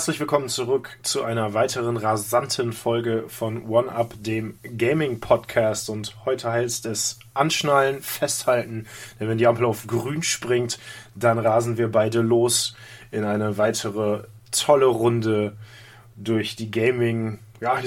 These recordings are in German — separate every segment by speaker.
Speaker 1: Herzlich willkommen zurück zu einer weiteren rasanten Folge von One Up, dem Gaming Podcast. Und heute heißt es anschnallen, festhalten, denn wenn die Ampel auf grün springt, dann rasen wir beide los in eine weitere tolle Runde durch die Gaming, ja,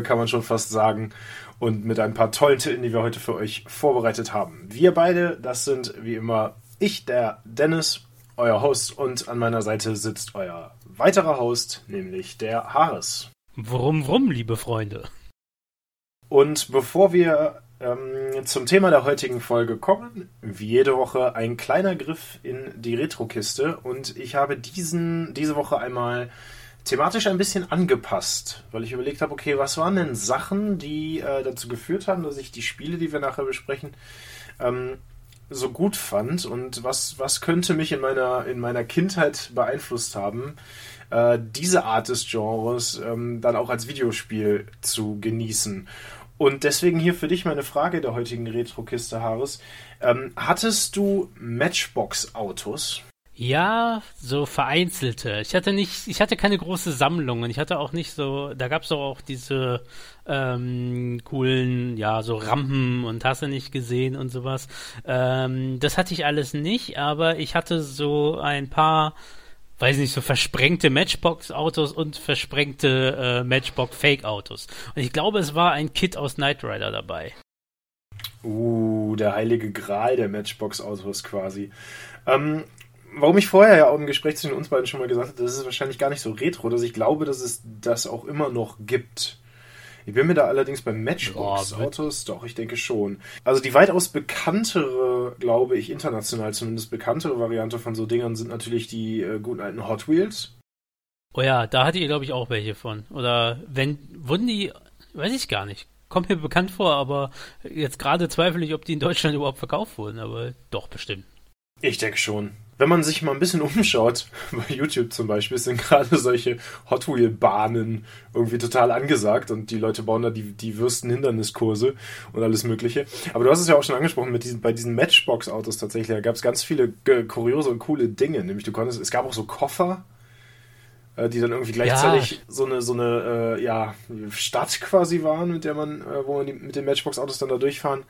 Speaker 1: kann man schon fast sagen. Und mit ein paar tollen Titeln, die wir heute für euch vorbereitet haben. Wir beide, das sind wie immer ich, der Dennis, euer Host, und an meiner Seite sitzt euer weiterer Host, nämlich der Haares.
Speaker 2: Wrum, wrum, liebe Freunde.
Speaker 1: Und bevor wir ähm, zum Thema der heutigen Folge kommen, wie jede Woche ein kleiner Griff in die Retro-Kiste. Und ich habe diesen, diese Woche einmal thematisch ein bisschen angepasst, weil ich überlegt habe, okay, was waren denn Sachen, die äh, dazu geführt haben, dass ich die Spiele, die wir nachher besprechen, ähm, so gut fand und was, was könnte mich in meiner, in meiner Kindheit beeinflusst haben, äh, diese Art des Genres ähm, dann auch als Videospiel zu genießen. Und deswegen hier für dich meine Frage der heutigen Retro-Kiste, Haares. Ähm, hattest du Matchbox-Autos?
Speaker 2: Ja, so vereinzelte. Ich hatte nicht, ich hatte keine große Sammlung und ich hatte auch nicht so, da gab es auch diese ähm, coolen, ja, so Rampen und hast du nicht gesehen und sowas. Ähm, das hatte ich alles nicht, aber ich hatte so ein paar weiß nicht, so versprengte Matchbox-Autos und versprengte äh, Matchbox-Fake-Autos. Und ich glaube, es war ein Kit aus Knight Rider dabei.
Speaker 1: Uh, der heilige Gral der Matchbox-Autos quasi. Ähm, warum ich vorher ja auch im Gespräch zwischen uns beiden schon mal gesagt habe, das ist wahrscheinlich gar nicht so retro, dass ich glaube, dass es das auch immer noch gibt. Ich bin mir da allerdings bei Matchbox-Autos, doch, ich denke schon. Also die weitaus bekanntere, glaube ich, international zumindest bekanntere Variante von so Dingern sind natürlich die äh, guten alten Hot Wheels.
Speaker 2: Oh ja, da hatte ihr, glaube ich, auch welche von. Oder wenn, wurden die, weiß ich gar nicht. Kommt mir bekannt vor, aber jetzt gerade zweifle ich, ob die in Deutschland überhaupt verkauft wurden, aber doch bestimmt.
Speaker 1: Ich denke schon wenn man sich mal ein bisschen umschaut, bei YouTube zum Beispiel, sind gerade solche Hot Wheel-Bahnen irgendwie total angesagt und die Leute bauen da die, die Würsten-Hinderniskurse und alles Mögliche. Aber du hast es ja auch schon angesprochen, mit diesen, bei diesen Matchbox-Autos tatsächlich, da gab es ganz viele kuriose und coole Dinge. Nämlich du konntest, es gab auch so Koffer, äh, die dann irgendwie gleichzeitig ja. so eine, so eine äh, ja, Stadt quasi waren, mit der man, äh, wo man die, mit den Matchbox-Autos dann da durchfahren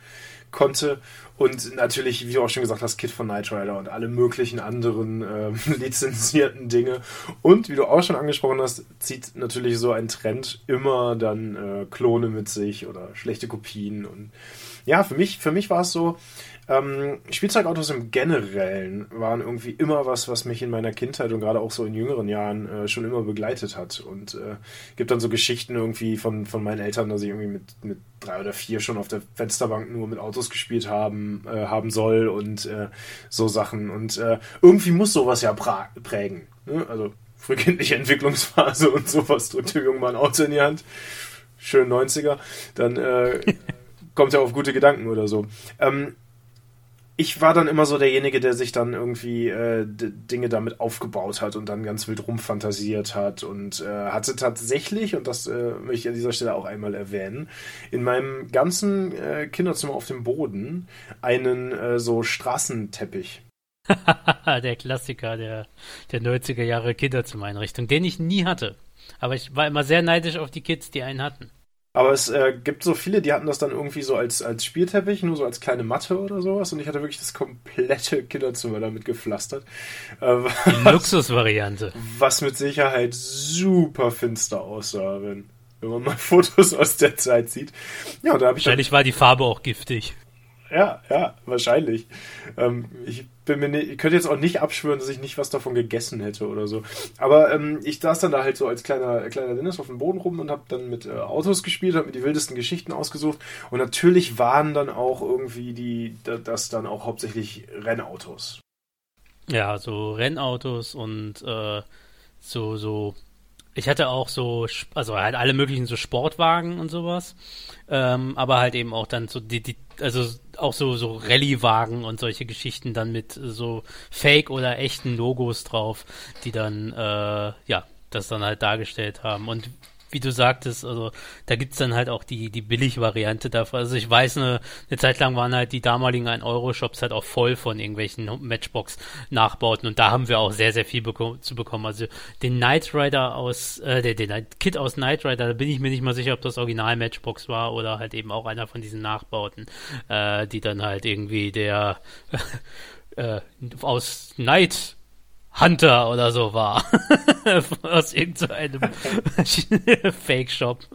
Speaker 1: konnte. Und natürlich, wie du auch schon gesagt hast, Kid von Knight Rider und alle möglichen anderen äh, lizenzierten Dinge. Und wie du auch schon angesprochen hast, zieht natürlich so ein Trend immer dann äh, Klone mit sich oder schlechte Kopien. Und ja, für mich, für mich war es so, ähm, Spielzeugautos im Generellen waren irgendwie immer was, was mich in meiner Kindheit und gerade auch so in jüngeren Jahren äh, schon immer begleitet hat. Und äh, gibt dann so Geschichten irgendwie von, von meinen Eltern, dass ich irgendwie mit, mit drei oder vier schon auf der Fensterbank nur mit Autos gespielt haben, äh, haben soll und äh, so Sachen. Und äh, irgendwie muss sowas ja prägen. Ne? Also frühkindliche Entwicklungsphase und sowas drückt dem Jungen mal ein Auto in die Hand. Schön 90er. Dann äh, kommt er auf gute Gedanken oder so. Ähm, ich war dann immer so derjenige, der sich dann irgendwie äh, Dinge damit aufgebaut hat und dann ganz wild rumfantasiert hat und äh, hatte tatsächlich, und das äh, möchte ich an dieser Stelle auch einmal erwähnen, in meinem ganzen äh, Kinderzimmer auf dem Boden einen äh, so Straßenteppich.
Speaker 2: der Klassiker der, der 90er Jahre Kinderzimmereinrichtung, den ich nie hatte. Aber ich war immer sehr neidisch auf die Kids, die einen hatten.
Speaker 1: Aber es äh, gibt so viele, die hatten das dann irgendwie so als, als Spielteppich, nur so als kleine Matte oder sowas. Und ich hatte wirklich das komplette Kinderzimmer damit gepflastert.
Speaker 2: Äh, Luxusvariante.
Speaker 1: Was mit Sicherheit super finster aussah, wenn, wenn man mal Fotos aus der Zeit sieht.
Speaker 2: Ja, da habe ich. Wahrscheinlich war die Farbe auch giftig.
Speaker 1: Ja, ja, wahrscheinlich. Ähm, ich bin mir nicht, ich könnte jetzt auch nicht abschwören, dass ich nicht was davon gegessen hätte oder so. Aber ähm, ich saß dann da halt so als kleiner, kleiner Dennis auf dem Boden rum und habe dann mit äh, Autos gespielt, habe mir die wildesten Geschichten ausgesucht. Und natürlich waren dann auch irgendwie die, das dann auch hauptsächlich Rennautos.
Speaker 2: Ja, so Rennautos und äh, so, so ich hatte auch so, also halt alle möglichen so Sportwagen und sowas, ähm, aber halt eben auch dann so die, die also auch so so Rallye-Wagen und solche Geschichten dann mit so Fake oder echten Logos drauf, die dann äh, ja das dann halt dargestellt haben. Und wie du sagtest, also da gibt's dann halt auch die, die Billig-Variante davon. Also ich weiß, eine, eine Zeit lang waren halt die damaligen 1-Euro-Shops halt auch voll von irgendwelchen Matchbox-Nachbauten und da haben wir auch sehr, sehr viel beko zu bekommen. Also den Knight Rider aus, äh, den, den Kit aus Knight Rider, da bin ich mir nicht mal sicher, ob das Original Matchbox war oder halt eben auch einer von diesen Nachbauten, äh, die dann halt irgendwie der äh, aus Knight Hunter oder so war. Aus irgendeinem Fake-Shop.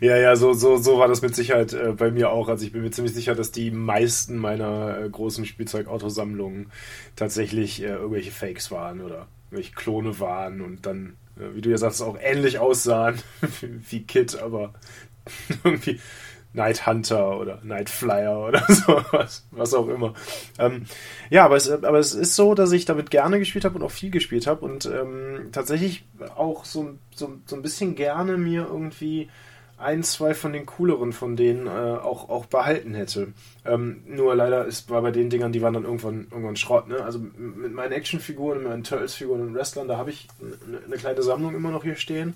Speaker 1: ja, ja, so, so, so war das mit Sicherheit äh, bei mir auch. Also ich bin mir ziemlich sicher, dass die meisten meiner äh, großen Spielzeugautosammlungen tatsächlich äh, irgendwelche Fakes waren oder irgendwelche Klone waren und dann, äh, wie du ja sagst, auch ähnlich aussahen wie Kit, aber irgendwie Night Hunter oder Night Flyer oder so, was, auch immer. Ähm, ja, aber es, aber es ist so, dass ich damit gerne gespielt habe und auch viel gespielt habe und ähm, tatsächlich auch so, so, so ein bisschen gerne mir irgendwie ein, zwei von den cooleren von denen äh, auch, auch behalten hätte. Ähm, nur leider ist, war bei den Dingern, die waren dann irgendwann, irgendwann Schrott. Ne? Also mit meinen Actionfiguren, mit meinen Turtles-Figuren und Wrestlern, da habe ich eine, eine kleine Sammlung immer noch hier stehen.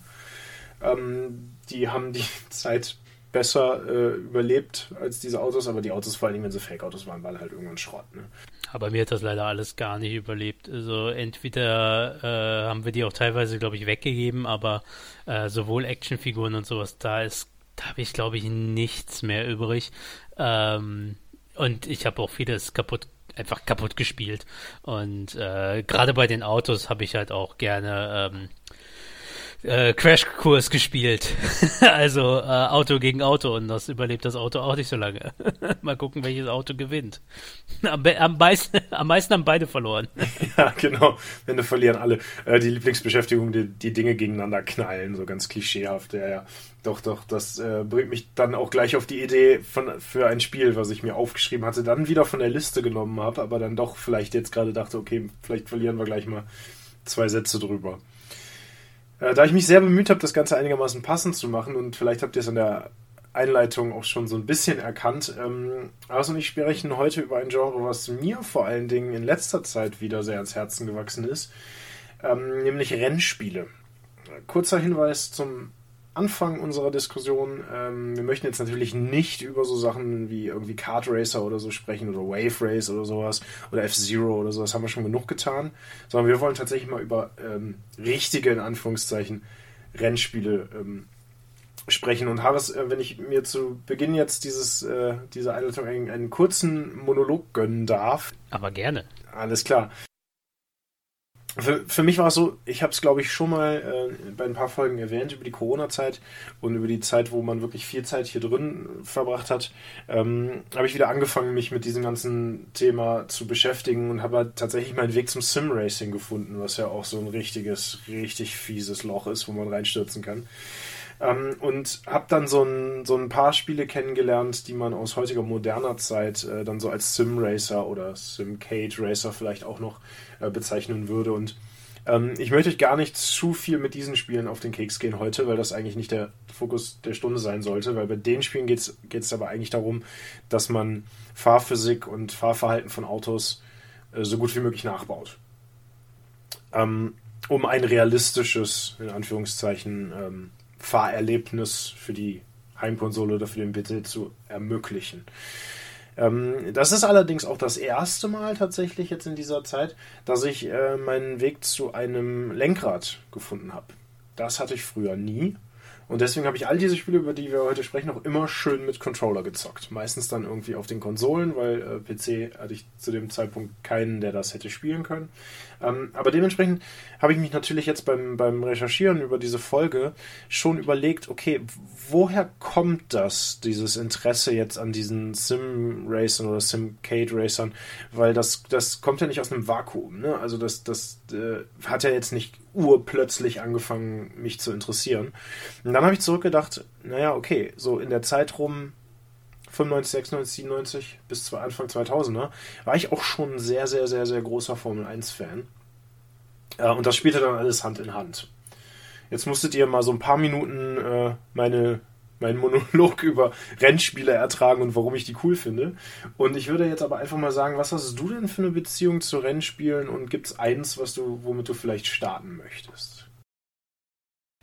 Speaker 1: Ähm, die haben die Zeit besser äh, überlebt als diese Autos, aber die Autos, vor allem wenn sie Fake-Autos waren, waren halt irgendwann Schrott. Ne?
Speaker 2: Aber mir hat das leider alles gar nicht überlebt. Also entweder äh, haben wir die auch teilweise, glaube ich, weggegeben, aber äh, sowohl Actionfiguren und sowas, da ist, da habe ich, glaube ich, nichts mehr übrig. Ähm, und ich habe auch vieles kaputt einfach kaputt gespielt. Und äh, gerade bei den Autos habe ich halt auch gerne ähm, äh, Crashkurs gespielt. also äh, Auto gegen Auto und das überlebt das Auto auch nicht so lange. Mal gucken, welches Auto gewinnt. Am, am, meisten, am meisten haben beide verloren.
Speaker 1: ja, genau. Wenn du verlieren alle. Äh, die Lieblingsbeschäftigung, die, die Dinge gegeneinander knallen, so ganz klischeehaft. Ja, ja. Doch, doch, das äh, bringt mich dann auch gleich auf die Idee von, für ein Spiel, was ich mir aufgeschrieben hatte, dann wieder von der Liste genommen habe, aber dann doch vielleicht jetzt gerade dachte, okay, vielleicht verlieren wir gleich mal zwei Sätze drüber. Äh, da ich mich sehr bemüht habe, das Ganze einigermaßen passend zu machen und vielleicht habt ihr es in der Einleitung auch schon so ein bisschen erkannt. Ähm, Ars und ich sprechen heute über ein Genre, was mir vor allen Dingen in letzter Zeit wieder sehr ans Herzen gewachsen ist, ähm, nämlich Rennspiele. Kurzer Hinweis zum Anfang unserer Diskussion. Ähm, wir möchten jetzt natürlich nicht über so Sachen wie irgendwie Kart Racer oder so sprechen oder Wave Race oder sowas oder F-Zero oder sowas haben wir schon genug getan, sondern wir wollen tatsächlich mal über ähm, richtige, in Anführungszeichen, Rennspiele ähm, sprechen. Und Harris, äh, wenn ich mir zu Beginn jetzt dieses, äh, diese Einleitung einen, einen kurzen Monolog gönnen darf.
Speaker 2: Aber gerne.
Speaker 1: Alles klar. Für, für mich war es so, ich habe es glaube ich schon mal äh, bei ein paar Folgen erwähnt über die Corona-Zeit und über die Zeit, wo man wirklich viel Zeit hier drin verbracht hat, ähm, habe ich wieder angefangen, mich mit diesem ganzen Thema zu beschäftigen und habe halt tatsächlich meinen Weg zum Sim-Racing gefunden, was ja auch so ein richtiges, richtig fieses Loch ist, wo man reinstürzen kann. Ähm, und habe dann so ein, so ein paar Spiele kennengelernt, die man aus heutiger moderner Zeit äh, dann so als Sim-Racer oder Sim-Cade-Racer vielleicht auch noch äh, bezeichnen würde. Und ähm, ich möchte euch gar nicht zu viel mit diesen Spielen auf den Keks gehen heute, weil das eigentlich nicht der Fokus der Stunde sein sollte, weil bei den Spielen geht es aber eigentlich darum, dass man Fahrphysik und Fahrverhalten von Autos äh, so gut wie möglich nachbaut. Ähm, um ein realistisches, in Anführungszeichen, ähm, Fahrerlebnis für die Heimkonsole oder für den PC zu ermöglichen. Ähm, das ist allerdings auch das erste Mal tatsächlich jetzt in dieser Zeit, dass ich äh, meinen Weg zu einem Lenkrad gefunden habe. Das hatte ich früher nie. Und deswegen habe ich all diese Spiele, über die wir heute sprechen, auch immer schön mit Controller gezockt. Meistens dann irgendwie auf den Konsolen, weil äh, PC hatte ich zu dem Zeitpunkt keinen, der das hätte spielen können. Ähm, aber dementsprechend habe ich mich natürlich jetzt beim, beim Recherchieren über diese Folge schon überlegt, okay, woher kommt das, dieses Interesse jetzt an diesen Sim-Racern oder Sim-Cade-Racern? Weil das, das kommt ja nicht aus einem Vakuum. Ne? Also das, das äh, hat ja jetzt nicht urplötzlich angefangen, mich zu interessieren. Und dann habe ich zurückgedacht, naja, okay, so in der Zeit rum 95, 96, 97 bis Anfang 2000er, war ich auch schon ein sehr, sehr, sehr, sehr großer Formel 1-Fan. Äh, und das spielte dann alles Hand in Hand. Jetzt musstet ihr mal so ein paar Minuten äh, meine, meinen Monolog über Rennspiele ertragen und warum ich die cool finde. Und ich würde jetzt aber einfach mal sagen, was hast du denn für eine Beziehung zu Rennspielen und gibt es eins, was du, womit du vielleicht starten möchtest?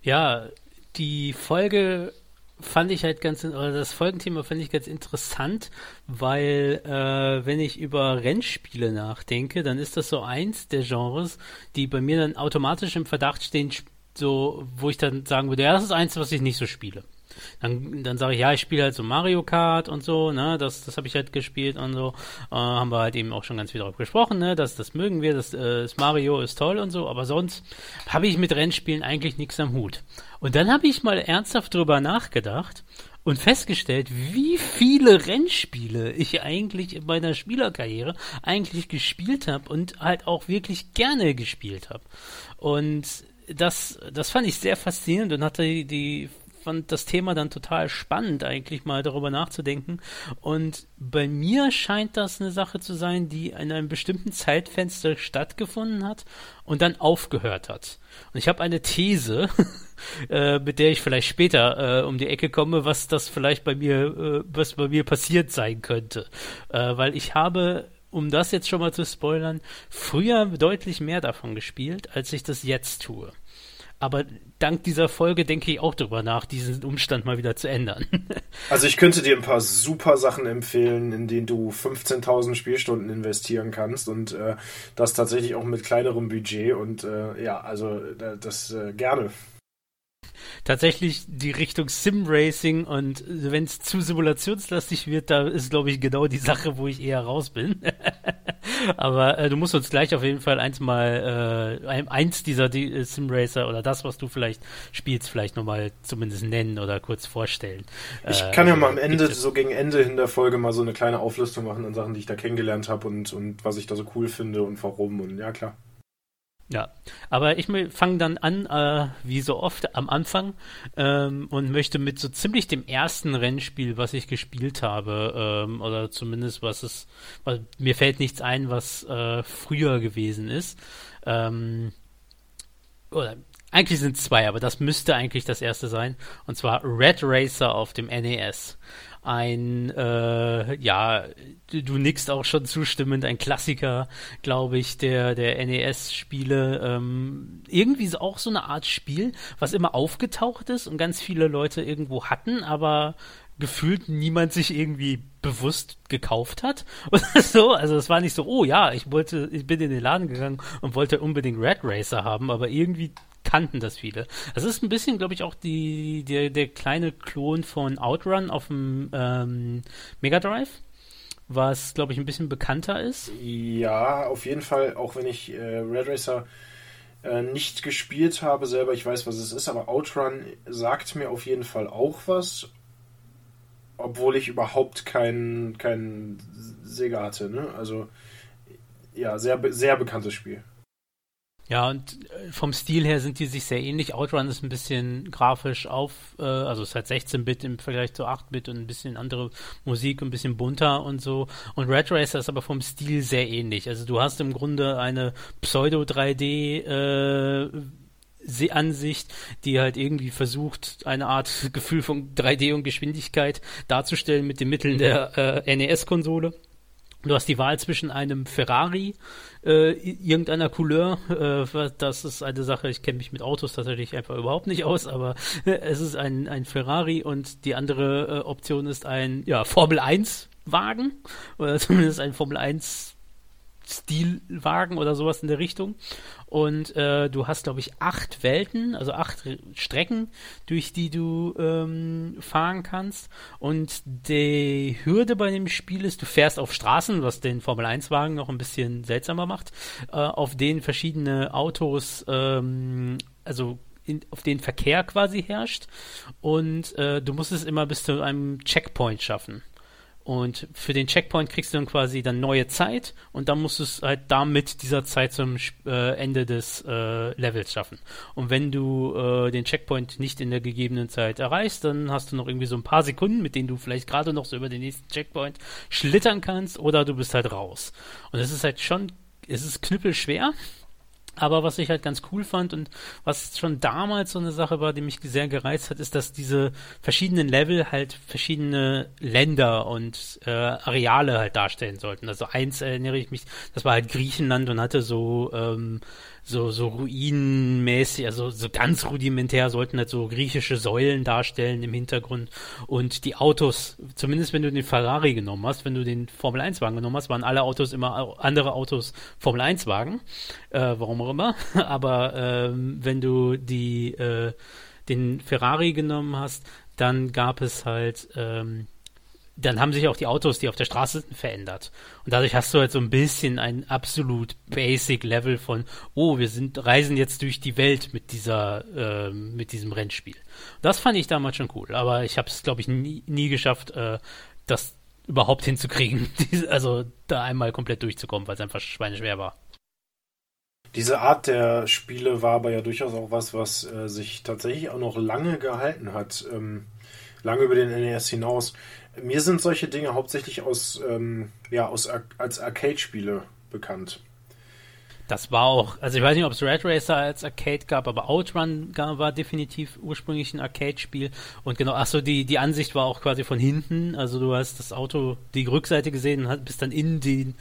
Speaker 2: Ja, die Folge fand ich halt ganz, oder das Folgenthema fand ich ganz interessant, weil äh, wenn ich über Rennspiele nachdenke, dann ist das so eins der Genres, die bei mir dann automatisch im Verdacht stehen, so, wo ich dann sagen würde, ja, das ist eins, was ich nicht so spiele. Dann, dann sage ich, ja, ich spiele halt so Mario Kart und so, ne, das, das habe ich halt gespielt und so. Äh, haben wir halt eben auch schon ganz viel darüber gesprochen, ne, das, das mögen wir, das, äh, das Mario ist toll und so, aber sonst habe ich mit Rennspielen eigentlich nichts am Hut. Und dann habe ich mal ernsthaft drüber nachgedacht und festgestellt, wie viele Rennspiele ich eigentlich in meiner Spielerkarriere eigentlich gespielt habe und halt auch wirklich gerne gespielt habe. Und das, das fand ich sehr faszinierend und hatte die fand das Thema dann total spannend, eigentlich mal darüber nachzudenken. Und bei mir scheint das eine Sache zu sein, die in einem bestimmten Zeitfenster stattgefunden hat und dann aufgehört hat. Und ich habe eine These, äh, mit der ich vielleicht später äh, um die Ecke komme, was das vielleicht bei mir, äh, was bei mir passiert sein könnte. Äh, weil ich habe um das jetzt schon mal zu spoilern, früher deutlich mehr davon gespielt, als ich das jetzt tue. Aber dank dieser Folge denke ich auch darüber nach, diesen Umstand mal wieder zu ändern.
Speaker 1: also ich könnte dir ein paar super Sachen empfehlen, in denen du 15.000 Spielstunden investieren kannst und äh, das tatsächlich auch mit kleinerem Budget und äh, ja, also äh, das äh, gerne
Speaker 2: tatsächlich die Richtung Sim-Racing und wenn es zu simulationslastig wird, da ist, glaube ich, genau die Sache, wo ich eher raus bin. Aber äh, du musst uns gleich auf jeden Fall eins mal, äh, eins dieser die, äh, Sim-Racer oder das, was du vielleicht spielst, vielleicht nochmal zumindest nennen oder kurz vorstellen.
Speaker 1: Ich äh, kann ja mal am Ende, so gegen Ende in der Folge mal so eine kleine Auflistung machen an Sachen, die ich da kennengelernt habe und, und was ich da so cool finde und warum und ja, klar.
Speaker 2: Ja, aber ich fange dann an, äh, wie so oft am Anfang, ähm, und möchte mit so ziemlich dem ersten Rennspiel, was ich gespielt habe, ähm, oder zumindest was es, was, mir fällt nichts ein, was äh, früher gewesen ist. Ähm, oder eigentlich sind zwei, aber das müsste eigentlich das erste sein. Und zwar Red Racer auf dem NES ein, äh, ja, du, nickst auch schon zustimmend, ein Klassiker, glaube ich, der, der NES-Spiele. Ähm, irgendwie ist auch so eine Art Spiel, was immer aufgetaucht ist und ganz viele Leute irgendwo hatten, aber gefühlt niemand sich irgendwie bewusst gekauft hat oder so. Also es war nicht so, oh ja, ich wollte, ich bin in den Laden gegangen und wollte unbedingt Red Racer haben, aber irgendwie kannten das viele. Das ist ein bisschen, glaube ich, auch die, der, der kleine Klon von Outrun auf dem ähm, Mega Drive was, glaube ich, ein bisschen bekannter ist.
Speaker 1: Ja, auf jeden Fall, auch wenn ich äh, Red Racer äh, nicht gespielt habe selber, ich weiß, was es ist, aber Outrun sagt mir auf jeden Fall auch was, obwohl ich überhaupt keinen kein Sega hatte. Ne? Also, ja, sehr, sehr bekanntes Spiel.
Speaker 2: Ja, und äh, vom Stil her sind die sich sehr ähnlich. Outrun ist ein bisschen grafisch auf, äh, also es hat 16-Bit im Vergleich zu 8-Bit und ein bisschen andere Musik, ein bisschen bunter und so. Und Red Racer ist aber vom Stil sehr ähnlich. Also du hast im Grunde eine Pseudo-3D äh, Ansicht, die halt irgendwie versucht, eine Art Gefühl von 3D und Geschwindigkeit darzustellen mit den Mitteln der äh, NES-Konsole. Du hast die Wahl zwischen einem Ferrari, äh, irgendeiner Couleur, äh, das ist eine Sache, ich kenne mich mit Autos tatsächlich einfach überhaupt nicht aus, aber äh, es ist ein, ein Ferrari und die andere äh, Option ist ein ja, Formel 1 Wagen oder zumindest ein Formel 1 Stilwagen oder sowas in der Richtung. Und äh, du hast, glaube ich, acht Welten, also acht Strecken, durch die du ähm, fahren kannst. Und die Hürde bei dem Spiel ist, du fährst auf Straßen, was den Formel-1-Wagen noch ein bisschen seltsamer macht, äh, auf denen verschiedene Autos, ähm, also in, auf den Verkehr quasi herrscht. Und äh, du musst es immer bis zu einem Checkpoint schaffen. Und für den Checkpoint kriegst du dann quasi dann neue Zeit und dann musst du es halt damit dieser Zeit zum äh, Ende des äh, Levels schaffen. Und wenn du äh, den Checkpoint nicht in der gegebenen Zeit erreichst, dann hast du noch irgendwie so ein paar Sekunden, mit denen du vielleicht gerade noch so über den nächsten Checkpoint schlittern kannst oder du bist halt raus. Und es ist halt schon, es ist knüppelschwer Aber was ich halt ganz cool fand und was schon damals so eine Sache war, die mich sehr gereizt hat, ist, dass diese verschiedenen Level halt verschiedene Länder und äh, Areale halt darstellen sollten. Also eins erinnere ich mich, das war halt Griechenland und hatte so ähm, so, so ruinenmäßig, also so ganz rudimentär sollten halt so griechische Säulen darstellen im Hintergrund. Und die Autos, zumindest wenn du den Ferrari genommen hast, wenn du den Formel 1 Wagen genommen hast, waren alle Autos immer andere Autos Formel 1 Wagen. Äh, warum auch immer. Aber ähm, wenn du die, äh, den Ferrari genommen hast, dann gab es halt, ähm, dann haben sich auch die Autos, die auf der Straße sind, verändert. Und dadurch hast du halt so ein bisschen ein absolut basic Level von, oh, wir sind, reisen jetzt durch die Welt mit dieser, äh, mit diesem Rennspiel. Das fand ich damals schon cool, aber ich habe es, glaube ich, nie, nie geschafft, äh, das überhaupt hinzukriegen, also da einmal komplett durchzukommen, weil es einfach schweineschwer war.
Speaker 1: Diese Art der Spiele war aber ja durchaus auch was, was äh, sich tatsächlich auch noch lange gehalten hat. Ähm, lange über den NES hinaus. Mir sind solche Dinge hauptsächlich aus, ähm, ja, aus als Arcade-Spiele bekannt.
Speaker 2: Das war auch, also ich weiß nicht, ob es Red Racer als Arcade gab, aber Outrun war definitiv ursprünglich ein Arcade-Spiel. Und genau, achso, die, die Ansicht war auch quasi von hinten. Also du hast das Auto, die Rückseite gesehen und bist dann in den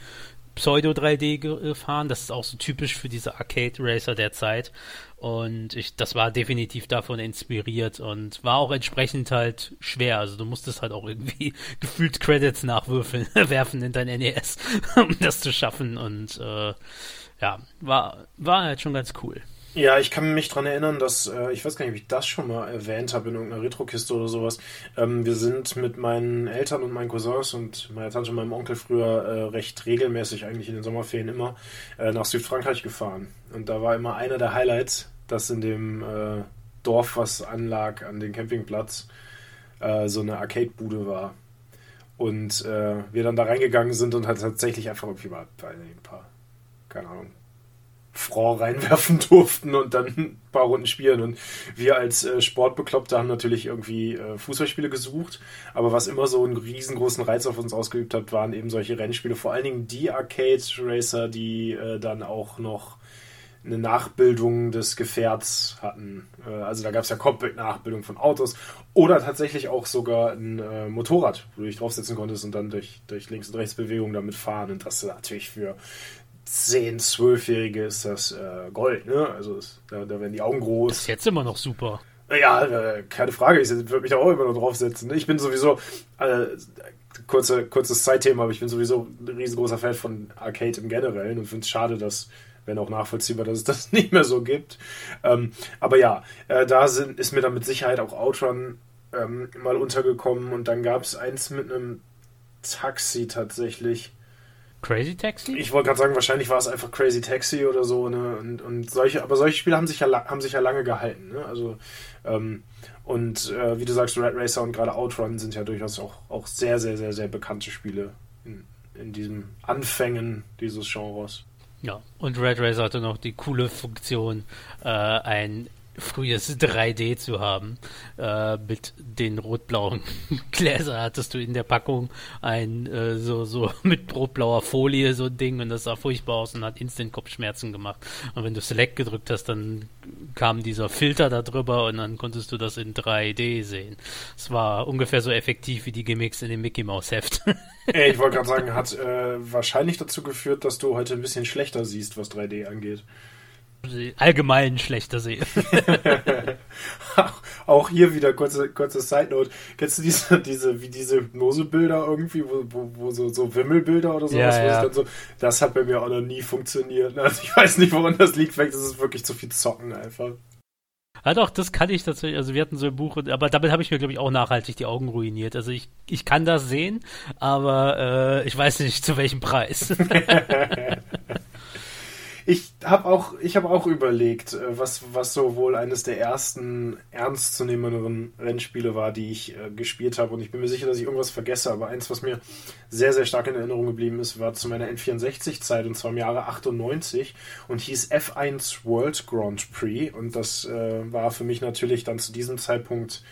Speaker 2: Pseudo 3D gefahren. Das ist auch so typisch für diese Arcade Racer der Zeit. Und ich, das war definitiv davon inspiriert und war auch entsprechend halt schwer. Also du musstest halt auch irgendwie gefühlt Credits nachwürfeln, werfen in dein NES, um das zu schaffen. Und äh, ja, war, war halt schon ganz cool.
Speaker 1: Ja, ich kann mich daran erinnern, dass, äh, ich weiß gar nicht, ob ich das schon mal erwähnt habe in irgendeiner Retro-Kiste oder sowas. Ähm, wir sind mit meinen Eltern und meinen Cousins und meiner Tante und meinem Onkel früher äh, recht regelmäßig, eigentlich in den Sommerferien immer, äh, nach Südfrankreich gefahren. Und da war immer einer der Highlights, dass in dem äh, Dorf, was anlag an den Campingplatz, äh, so eine Arcade-Bude war. Und äh, wir dann da reingegangen sind und halt tatsächlich einfach irgendwie mal ein paar, keine Ahnung, Franc reinwerfen durften und dann ein paar Runden spielen. Und wir als äh, Sportbekloppte haben natürlich irgendwie äh, Fußballspiele gesucht. Aber was immer so einen riesengroßen Reiz auf uns ausgeübt hat, waren eben solche Rennspiele. Vor allen Dingen die Arcade Racer, die äh, dann auch noch eine Nachbildung des Gefährts hatten. Äh, also da gab es ja Cockpit-Nachbildung von Autos oder tatsächlich auch sogar ein äh, Motorrad, wo du dich draufsetzen konntest und dann durch, durch Links- und Rechtsbewegungen damit fahren. Und das ist natürlich für 10-, 12-Jährige ist das äh, Gold, ne? Also das, da, da, werden die Augen groß. Das
Speaker 2: ist jetzt immer noch super.
Speaker 1: Ja, äh, keine Frage. Ich würde mich da auch immer noch draufsetzen. Ich bin sowieso, äh, kurze, kurzes Zeitthema, aber ich bin sowieso ein riesengroßer Fan von Arcade im Generellen und finde es schade, dass, wenn auch nachvollziehbar, dass es das nicht mehr so gibt. Ähm, aber ja, äh, da sind, ist mir dann mit Sicherheit auch Outrun ähm, mal untergekommen und dann gab es eins mit einem Taxi tatsächlich
Speaker 2: Crazy Taxi?
Speaker 1: Ich wollte gerade sagen, wahrscheinlich war es einfach Crazy Taxi oder so, ne? Und, und solche, aber solche Spiele haben sich ja, haben sich ja lange gehalten, ne? Also, ähm, und äh, wie du sagst, Red Racer und gerade Outrun sind ja durchaus auch, auch sehr, sehr, sehr, sehr bekannte Spiele in, in diesen Anfängen dieses Genres.
Speaker 2: Ja, und Red Racer hatte noch die coole Funktion, äh, ein frühes 3D zu haben. Äh, mit den rot-blauen Gläsern hattest du in der Packung ein äh, so, so mit rot-blauer Folie so ein Ding und das sah furchtbar aus und hat instant Kopfschmerzen gemacht. Und wenn du Select gedrückt hast, dann kam dieser Filter da drüber und dann konntest du das in 3D sehen. Es war ungefähr so effektiv wie die Gimmicks in dem Mickey Mouse Heft.
Speaker 1: Ey, ich wollte gerade sagen, hat äh, wahrscheinlich dazu geführt, dass du heute ein bisschen schlechter siehst, was 3D angeht
Speaker 2: allgemein schlechter sehe.
Speaker 1: auch hier wieder kurze, kurze Side Note. Kennst du diese, diese, wie diese Hypnosebilder irgendwie, wo, wo, wo so, so Wimmelbilder oder sowas,
Speaker 2: ja, ja.
Speaker 1: So, das hat bei mir auch noch nie funktioniert. Also ich weiß nicht, woran das liegt. Vielleicht ist es wirklich zu viel Zocken einfach.
Speaker 2: Ja doch, das kann ich tatsächlich. Also wir hatten so ein Buch, aber damit habe ich mir, glaube ich, auch nachhaltig die Augen ruiniert. Also ich, ich kann das sehen, aber äh, ich weiß nicht, zu welchem Preis.
Speaker 1: Ich habe auch, ich habe auch überlegt, äh, was, was so wohl eines der ersten ernstzunehmenderen Rennspiele war, die ich äh, gespielt habe. Und ich bin mir sicher, dass ich irgendwas vergesse. Aber eins, was mir sehr, sehr stark in Erinnerung geblieben ist, war zu meiner N64-Zeit und zwar im Jahre 98 und hieß F1 World Grand Prix. Und das äh, war für mich natürlich dann zu diesem Zeitpunkt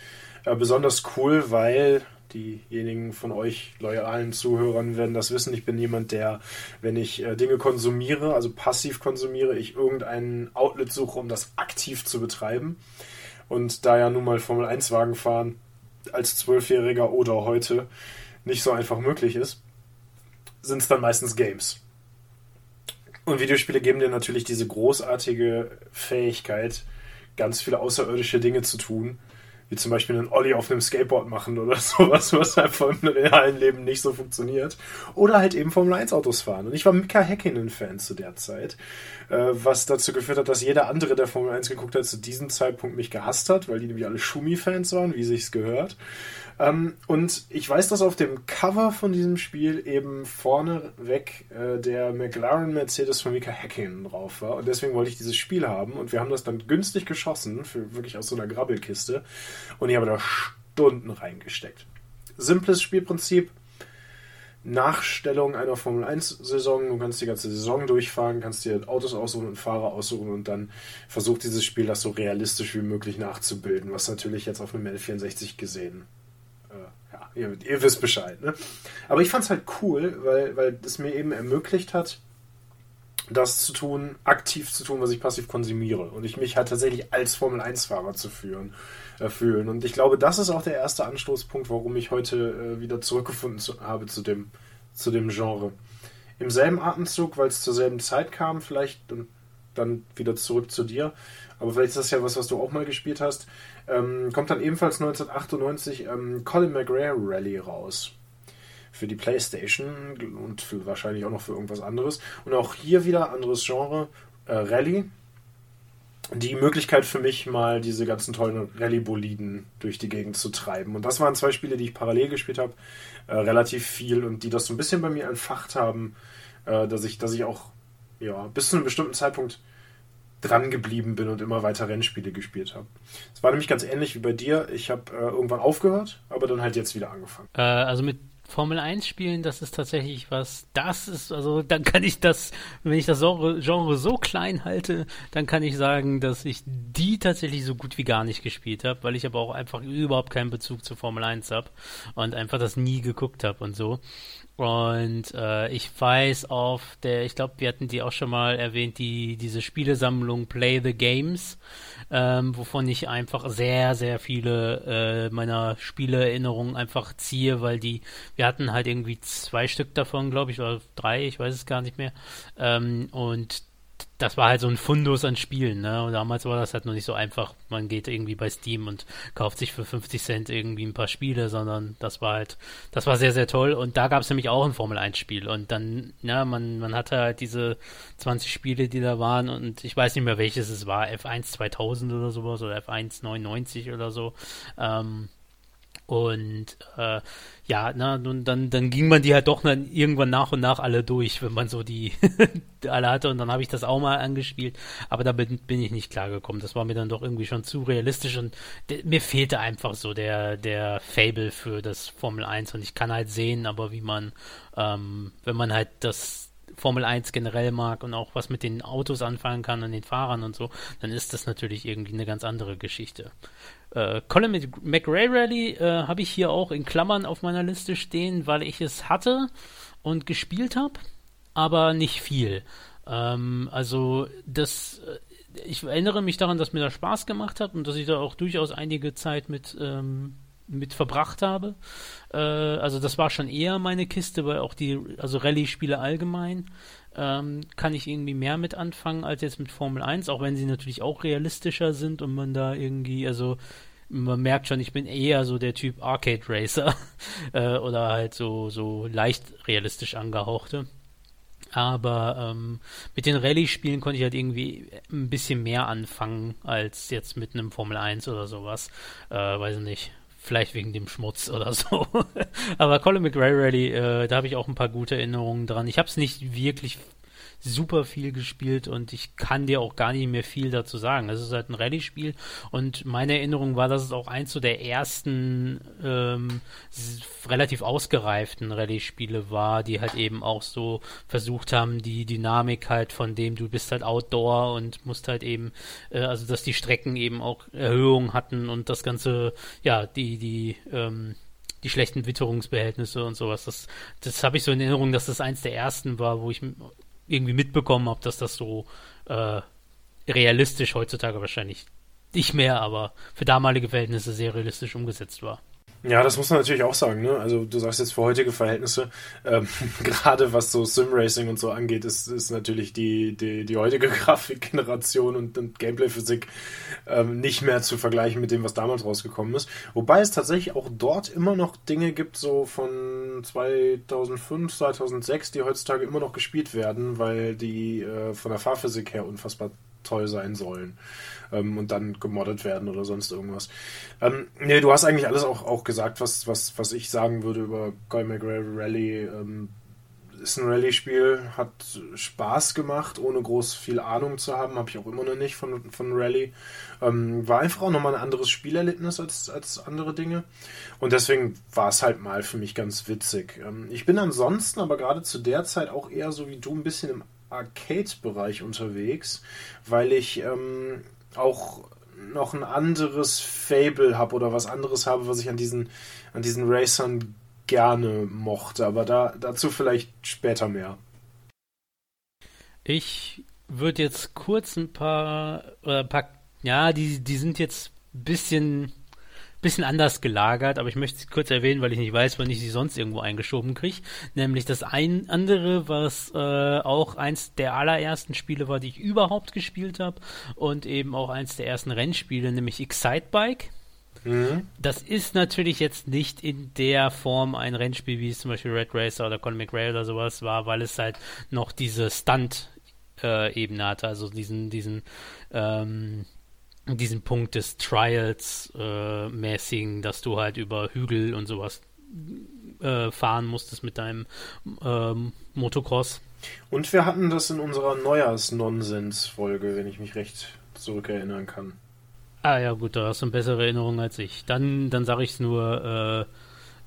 Speaker 1: äh, besonders cool, weil diejenigen von euch loyalen Zuhörern werden das wissen. Ich bin jemand, der, wenn ich äh, Dinge konsumiere, also passiv konsumiere, ich irgendein Outlet suche, um das aktiv zu betreiben. Und da ja nun mal Formel 1 Wagen fahren als Zwölfjähriger oder heute nicht so einfach möglich ist, sind es dann meistens Games. Und Videospiele geben dir natürlich diese großartige Fähigkeit, ganz viele außerirdische Dinge zu tun wie zum Beispiel einen Olli auf einem Skateboard machen oder sowas, was einfach im realen Leben nicht so funktioniert. Oder halt eben Formel 1 Autos fahren. Und ich war Mika Häkkinen-Fan zu der Zeit, äh, was dazu geführt hat, dass jeder andere, der Formel 1 geguckt hat, zu diesem Zeitpunkt mich gehasst hat, weil die nämlich alle Schumi-Fans waren, wie sich's gehört. Ähm, und ich weiß, dass auf dem Cover von diesem Spiel eben vorne weg äh, der McLaren Mercedes von Mika Häkkinen drauf war. Und deswegen wollte ich dieses Spiel haben. Und wir haben das dann günstig geschossen, für wirklich aus so einer Grabbelkiste. Und ich habe da Stunden reingesteckt. Simples Spielprinzip. Nachstellung einer Formel 1 Saison. Du kannst die ganze Saison durchfahren, kannst dir Autos aussuchen und Fahrer aussuchen und dann versucht dieses Spiel das so realistisch wie möglich nachzubilden, was natürlich jetzt auf einem L64 gesehen ihr, ihr wisst Bescheid. Ne? Aber ich fand es halt cool, weil, weil es mir eben ermöglicht hat, das zu tun, aktiv zu tun, was ich passiv konsumiere. Und ich mich halt tatsächlich als Formel-1-Fahrer zu führen, äh, fühlen. Und ich glaube, das ist auch der erste Anstoßpunkt, warum ich heute äh, wieder zurückgefunden zu, habe zu dem, zu dem Genre. Im selben Atemzug, weil es zur selben Zeit kam, vielleicht dann, dann wieder zurück zu dir. Aber vielleicht ist das ja was, was du auch mal gespielt hast. Ähm, kommt dann ebenfalls 1998 ähm, Colin McRae Rally raus. Für die Playstation und für, wahrscheinlich auch noch für irgendwas anderes. Und auch hier wieder anderes Genre, äh, Rally. Die Möglichkeit für mich mal diese ganzen tollen Rallye-Boliden durch die Gegend zu treiben. Und das waren zwei Spiele, die ich parallel gespielt habe, äh, relativ viel und die das so ein bisschen bei mir entfacht haben, äh, dass ich, dass ich auch ja, bis zu einem bestimmten Zeitpunkt dran geblieben bin und immer weiter Rennspiele gespielt habe. Es war nämlich ganz ähnlich wie bei dir. Ich habe äh, irgendwann aufgehört, aber dann halt jetzt wieder angefangen.
Speaker 2: Äh, also mit Formel 1 spielen, das ist tatsächlich was, das ist, also dann kann ich das, wenn ich das Genre, Genre, so klein halte, dann kann ich sagen, dass ich die tatsächlich so gut wie gar nicht gespielt habe, weil ich aber auch einfach überhaupt keinen Bezug zu Formel 1 habe und einfach das nie geguckt habe und so. Und äh, ich weiß auf der, ich glaube, wir hatten die auch schon mal erwähnt, die diese Spielesammlung Play the Games, ähm, wovon ich einfach sehr, sehr viele äh, meiner Spieleerinnerungen einfach ziehe, weil die, wir hatten halt irgendwie zwei Stück davon, glaube ich, oder drei, ich weiß es gar nicht mehr. Ähm, und das war halt so ein Fundus an Spielen, ne? Und damals war das halt noch nicht so einfach. Man geht irgendwie bei Steam und kauft sich für 50 Cent irgendwie ein paar Spiele, sondern das war halt, das war sehr, sehr toll. Und da gab es nämlich auch ein Formel 1 Spiel. Und dann, ja, man, man hatte halt diese 20 Spiele, die da waren und ich weiß nicht mehr welches es war, F1 2000 oder sowas oder F1 99 oder so. Ähm, und äh, ja, na, nun, dann, dann ging man die halt doch dann irgendwann nach und nach alle durch, wenn man so die alle hatte. Und dann habe ich das auch mal angespielt. Aber da bin, bin ich nicht klargekommen. Das war mir dann doch irgendwie schon zu realistisch und mir fehlte einfach so der, der Fable für das Formel 1. Und ich kann halt sehen, aber wie man, ähm, wenn man halt das Formel 1 generell mag und auch was mit den Autos anfangen kann und den Fahrern und so, dann ist das natürlich irgendwie eine ganz andere Geschichte. Äh, Colin McRae Rally äh, habe ich hier auch in Klammern auf meiner Liste stehen, weil ich es hatte und gespielt habe, aber nicht viel. Ähm, also das, äh, ich erinnere mich daran, dass mir das Spaß gemacht hat und dass ich da auch durchaus einige Zeit mit ähm, mit verbracht habe. Äh, also das war schon eher meine Kiste, weil auch die, also Rallye-Spiele allgemein ähm, kann ich irgendwie mehr mit anfangen als jetzt mit Formel 1, auch wenn sie natürlich auch realistischer sind und man da irgendwie, also man merkt schon, ich bin eher so der Typ Arcade Racer äh, oder halt so, so leicht realistisch angehauchte. Aber ähm, mit den Rallye-Spielen konnte ich halt irgendwie ein bisschen mehr anfangen als jetzt mit einem Formel 1 oder sowas. Äh, weiß ich nicht. Vielleicht wegen dem Schmutz oder so. Aber Colin McRae Rally, äh, da habe ich auch ein paar gute Erinnerungen dran. Ich habe es nicht wirklich super viel gespielt und ich kann dir auch gar nicht mehr viel dazu sagen. Es ist halt ein Rallye-Spiel und meine Erinnerung war, dass es auch eins so der ersten ähm, relativ ausgereiften Rallye-Spiele war, die halt eben auch so versucht haben, die Dynamik halt von dem, du bist halt Outdoor und musst halt eben, äh, also dass die Strecken eben auch Erhöhungen hatten und das Ganze, ja, die, die, ähm, die schlechten Witterungsbehältnisse und sowas. Das, das habe ich so in Erinnerung, dass das eins der ersten war, wo ich irgendwie mitbekommen habe, dass das so äh, realistisch heutzutage wahrscheinlich nicht mehr, aber für damalige Verhältnisse sehr realistisch umgesetzt war.
Speaker 1: Ja, das muss man natürlich auch sagen. Ne? Also du sagst jetzt für heutige Verhältnisse, ähm, gerade was so Sim-Racing und so angeht, ist, ist natürlich die, die, die heutige Grafikgeneration und, und Gameplay-Physik ähm, nicht mehr zu vergleichen mit dem, was damals rausgekommen ist. Wobei es tatsächlich auch dort immer noch Dinge gibt, so von 2005, 2006, die heutzutage immer noch gespielt werden, weil die äh, von der Fahrphysik her unfassbar toll sein sollen ähm, und dann gemoddet werden oder sonst irgendwas. Ähm, nee, du hast eigentlich alles auch, auch gesagt, was, was, was ich sagen würde über Guy McRae Rally. Ähm, ist ein Rallye-Spiel, hat Spaß gemacht, ohne groß viel Ahnung zu haben, habe ich auch immer noch nicht von, von Rallye. Ähm, war einfach auch nochmal ein anderes Spielerlebnis als, als andere Dinge. Und deswegen war es halt mal für mich ganz witzig. Ähm, ich bin ansonsten aber gerade zu der Zeit auch eher so wie du ein bisschen im Arcade-Bereich unterwegs, weil ich ähm, auch noch ein anderes Fable habe oder was anderes habe, was ich an diesen, an diesen Racern gerne mochte. Aber da, dazu vielleicht später mehr.
Speaker 2: Ich würde jetzt kurz ein paar, äh, paar ja, die, die sind jetzt ein bisschen bisschen anders gelagert, aber ich möchte es kurz erwähnen, weil ich nicht weiß, wann ich sie sonst irgendwo eingeschoben kriege. Nämlich das ein andere, was äh, auch eins der allerersten Spiele war, die ich überhaupt gespielt habe und eben auch eins der ersten Rennspiele, nämlich Excitebike. Mhm. Das ist natürlich jetzt nicht in der Form ein Rennspiel, wie es zum Beispiel Red Racer oder Colin McRae oder sowas war, weil es halt noch diese Stunt-Ebene äh, hatte, also diesen, diesen ähm, diesen Punkt des Trials äh, mäßigen, dass du halt über Hügel und sowas äh, fahren musstest mit deinem ähm, Motocross.
Speaker 1: Und wir hatten das in unserer Neujahrs-Nonsens-Folge, wenn ich mich recht zurückerinnern kann.
Speaker 2: Ah ja, gut, da hast du eine bessere Erinnerung als ich. Dann, dann sage ich es nur, äh,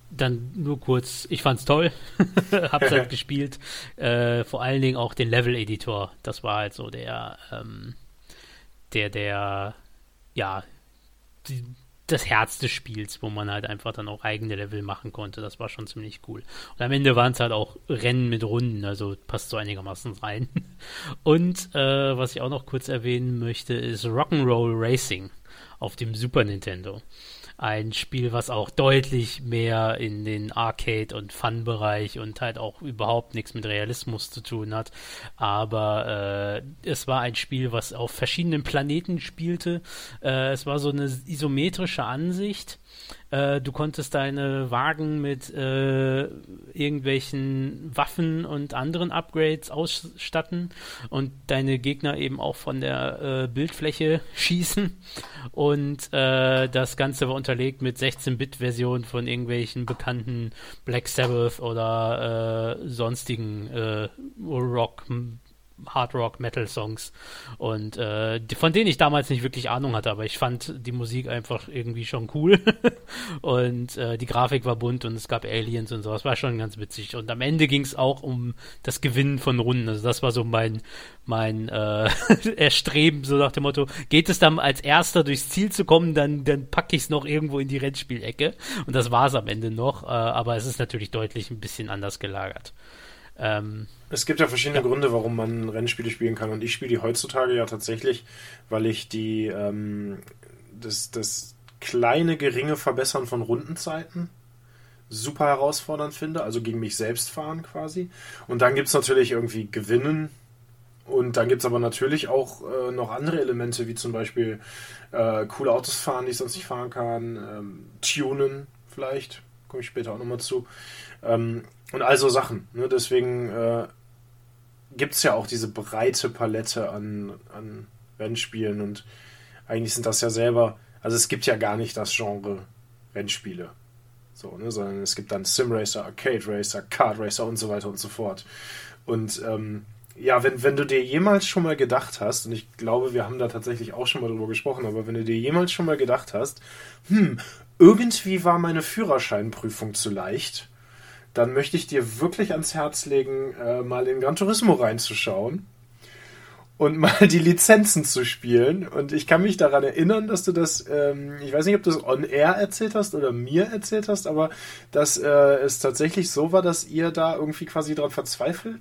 Speaker 2: dann nur kurz, ich fand's toll, hab's halt gespielt. Äh, vor allen Dingen auch den Level-Editor, das war halt so der, ähm, der, der ja, die, das Herz des Spiels, wo man halt einfach dann auch eigene Level machen konnte. Das war schon ziemlich cool. Und am Ende waren es halt auch Rennen mit Runden, also passt so einigermaßen rein. Und äh, was ich auch noch kurz erwähnen möchte, ist Rock'n'Roll Racing auf dem Super Nintendo ein Spiel, was auch deutlich mehr in den Arcade- und Fun-Bereich und halt auch überhaupt nichts mit Realismus zu tun hat. Aber äh, es war ein Spiel, was auf verschiedenen Planeten spielte. Äh, es war so eine isometrische Ansicht äh, du konntest deine Wagen mit äh, irgendwelchen Waffen und anderen Upgrades ausstatten und deine Gegner eben auch von der äh, Bildfläche schießen. Und äh, das Ganze war unterlegt mit 16-Bit-Versionen von irgendwelchen bekannten Black Sabbath oder äh, sonstigen äh, Rock Hard Rock Metal Songs. Und äh, von denen ich damals nicht wirklich Ahnung hatte, aber ich fand die Musik einfach irgendwie schon cool. Und äh, die Grafik war bunt und es gab Aliens und so, das war schon ganz witzig. Und am Ende ging es auch um das Gewinnen von Runden, also das war so mein mein äh, Erstreben, so nach dem Motto, geht es dann als erster durchs Ziel zu kommen, dann dann packe ich es noch irgendwo in die Rennspielecke. Und das war es am Ende noch, äh, aber es ist natürlich deutlich ein bisschen anders gelagert.
Speaker 1: Ähm, es gibt ja verschiedene ja. Gründe, warum man Rennspiele spielen kann. Und ich spiele die heutzutage ja tatsächlich, weil ich die ähm, das, das kleine, geringe Verbessern von Rundenzeiten super herausfordernd finde, also gegen mich selbst fahren quasi. Und dann gibt es natürlich irgendwie Gewinnen. Und dann gibt es aber natürlich auch äh, noch andere Elemente, wie zum Beispiel äh, coole Autos fahren, die ich sonst nicht fahren kann, ähm, tunen vielleicht, komme ich später auch nochmal zu. Ähm, und all so Sachen. Ne? Deswegen äh, gibt es ja auch diese breite Palette an, an Rennspielen und eigentlich sind das ja selber, also es gibt ja gar nicht das Genre Rennspiele. So, ne, sondern es gibt dann Simracer, Arcade Racer, Kart Racer und so weiter und so fort. Und ähm, ja, wenn, wenn du dir jemals schon mal gedacht hast, und ich glaube, wir haben da tatsächlich auch schon mal drüber gesprochen, aber wenn du dir jemals schon mal gedacht hast, hm, irgendwie war meine Führerscheinprüfung zu leicht, dann möchte ich dir wirklich ans Herz legen, äh, mal in Gran Turismo reinzuschauen. und mal die Lizenzen zu spielen. Und ich kann mich daran erinnern, dass du das, ähm, ich weiß nicht, ob du es on air erzählt hast oder mir erzählt hast, aber dass äh, es tatsächlich so war, dass ihr da irgendwie quasi dran verzweifelt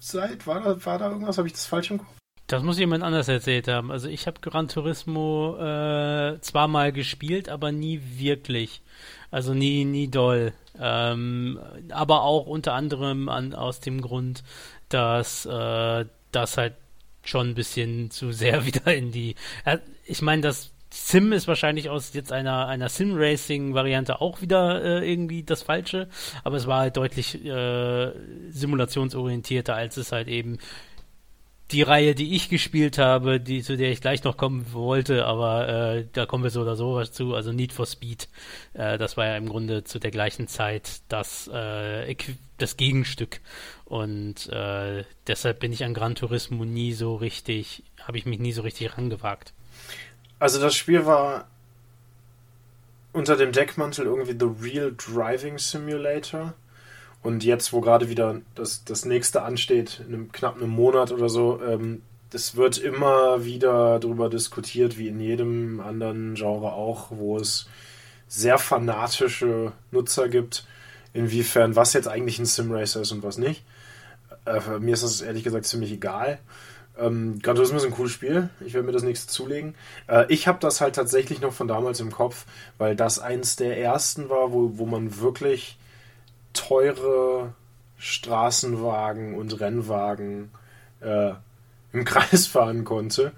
Speaker 1: seid. War da, war da irgendwas? Habe ich das falsch im Kopf?
Speaker 2: Das muss jemand anders erzählt haben. Also ich habe Gran Turismo äh, zwar mal gespielt, aber nie wirklich. Also nie, nie doll. Ähm, aber auch unter anderem an, aus dem Grund, dass äh, das halt schon ein bisschen zu sehr wieder in die. Äh, ich meine, das Sim ist wahrscheinlich aus jetzt einer, einer Sim-Racing-Variante auch wieder äh, irgendwie das Falsche, aber es war halt deutlich äh, simulationsorientierter, als es halt eben die Reihe, die ich gespielt habe, die zu der ich gleich noch kommen wollte, aber äh, da kommen wir so oder so was zu. Also Need for Speed, äh, das war ja im Grunde zu der gleichen Zeit das äh, das Gegenstück und äh, deshalb bin ich an Gran Turismo nie so richtig, habe ich mich nie so richtig rangewagt.
Speaker 1: Also das Spiel war unter dem Deckmantel irgendwie The Real Driving Simulator. Und jetzt, wo gerade wieder das, das nächste ansteht, in einem knapp einem Monat oder so, ähm, das wird immer wieder darüber diskutiert, wie in jedem anderen Genre auch, wo es sehr fanatische Nutzer gibt, inwiefern was jetzt eigentlich ein Simracer ist und was nicht. Äh, mir ist das ehrlich gesagt ziemlich egal. Ähm, Gran Turismo ist ein cooles Spiel. Ich werde mir das nächste zulegen. Äh, ich habe das halt tatsächlich noch von damals im Kopf, weil das eins der ersten war, wo, wo man wirklich teure Straßenwagen und Rennwagen äh, im Kreis fahren konnte.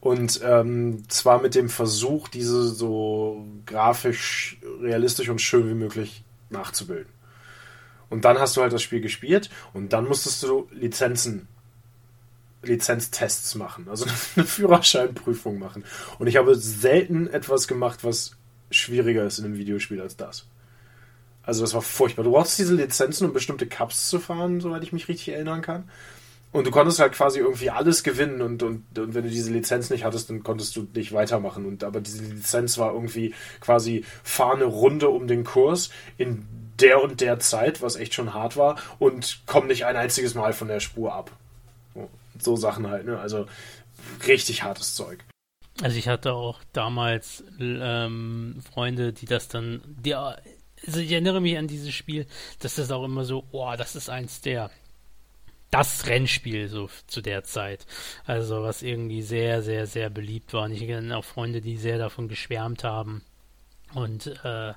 Speaker 1: Und ähm, zwar mit dem Versuch, diese so grafisch realistisch und schön wie möglich nachzubilden. Und dann hast du halt das Spiel gespielt und dann musstest du Lizenzen, Lizenztests machen, also eine Führerscheinprüfung machen. Und ich habe selten etwas gemacht, was schwieriger ist in einem Videospiel als das. Also das war furchtbar. Du brauchst diese Lizenzen, um bestimmte Cups zu fahren, soweit ich mich richtig erinnern kann. Und du konntest halt quasi irgendwie alles gewinnen und, und, und wenn du diese Lizenz nicht hattest, dann konntest du nicht weitermachen. Und aber diese Lizenz war irgendwie quasi fahr eine Runde um den Kurs in der und der Zeit, was echt schon hart war, und komm nicht ein einziges Mal von der Spur ab. So, so Sachen halt, ne? Also richtig hartes Zeug.
Speaker 2: Also ich hatte auch damals ähm, Freunde, die das dann, die also ich erinnere mich an dieses Spiel, dass das auch immer so, oh, das ist eins der das Rennspiel so zu der Zeit. Also was irgendwie sehr, sehr, sehr beliebt war. Und ich kenne auch Freunde, die sehr davon geschwärmt haben. Und äh,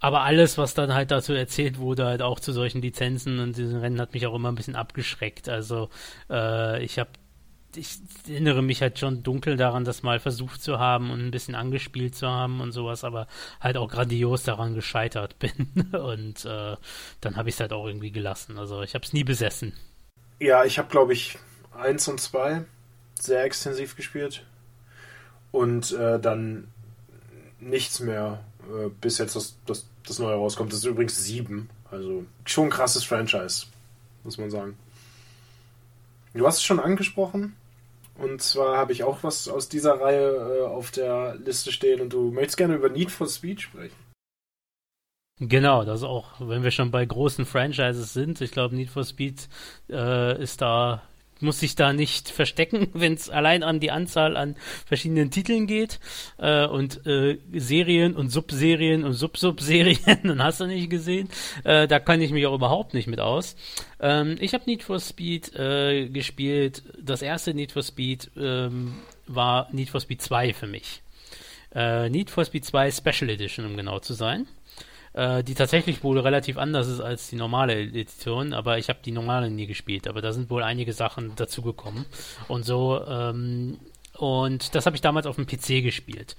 Speaker 2: aber alles, was dann halt dazu erzählt wurde, halt auch zu solchen Lizenzen und diesen Rennen hat mich auch immer ein bisschen abgeschreckt. Also äh, ich habe ich erinnere mich halt schon dunkel daran, das mal versucht zu haben und ein bisschen angespielt zu haben und sowas, aber halt auch grandios daran gescheitert bin. Und äh, dann habe ich es halt auch irgendwie gelassen. Also ich habe es nie besessen.
Speaker 1: Ja, ich habe, glaube ich, eins und zwei sehr extensiv gespielt. Und äh, dann nichts mehr, äh, bis jetzt das, das, das Neue rauskommt. Das ist übrigens sieben. Also schon ein krasses Franchise, muss man sagen. Du hast es schon angesprochen. Und zwar habe ich auch was aus dieser Reihe äh, auf der Liste stehen und du möchtest gerne über Need for Speed sprechen.
Speaker 2: Genau, das auch, wenn wir schon bei großen Franchises sind. Ich glaube, Need for Speed äh, ist da muss sich da nicht verstecken, wenn es allein an die Anzahl an verschiedenen Titeln geht äh, und äh, Serien und Subserien und Sub-Sub-Serien und hast du nicht gesehen. Äh, da kann ich mich auch überhaupt nicht mit aus. Ähm, ich habe Need for Speed äh, gespielt. Das erste Need for Speed ähm, war Need for Speed 2 für mich. Äh, Need for Speed 2 Special Edition, um genau zu sein äh, die tatsächlich wohl relativ anders ist als die normale Edition, aber ich habe die normale nie gespielt, aber da sind wohl einige Sachen dazugekommen. Und so ähm, und das habe ich damals auf dem PC gespielt.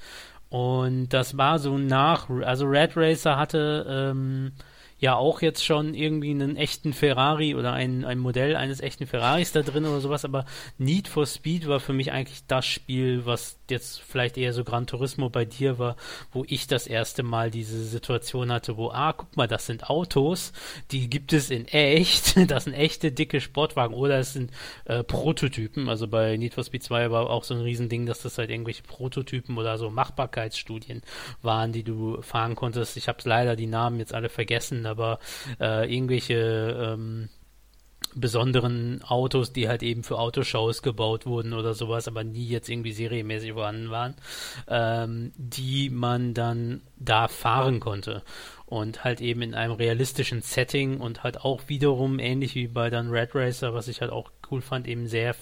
Speaker 2: Und das war so nach, also Red Racer hatte ähm, ja auch jetzt schon irgendwie einen echten Ferrari oder ein, ein Modell eines echten Ferraris da drin oder sowas, aber Need for Speed war für mich eigentlich das Spiel, was jetzt vielleicht eher so Gran Turismo bei dir war, wo ich das erste Mal diese Situation hatte, wo, ah, guck mal, das sind Autos, die gibt es in echt, das sind echte dicke Sportwagen oder es sind äh, Prototypen, also bei Need for Speed 2 war auch so ein Riesending, dass das halt irgendwelche Prototypen oder so Machbarkeitsstudien waren, die du fahren konntest. Ich habe leider die Namen jetzt alle vergessen, aber äh, irgendwelche ähm, besonderen Autos, die halt eben für Autoshows gebaut wurden oder sowas, aber nie jetzt irgendwie serienmäßig vorhanden waren, ähm, die man dann da fahren konnte. Und halt eben in einem realistischen Setting und halt auch wiederum ähnlich wie bei dann Red Racer, was ich halt auch cool fand, eben sehr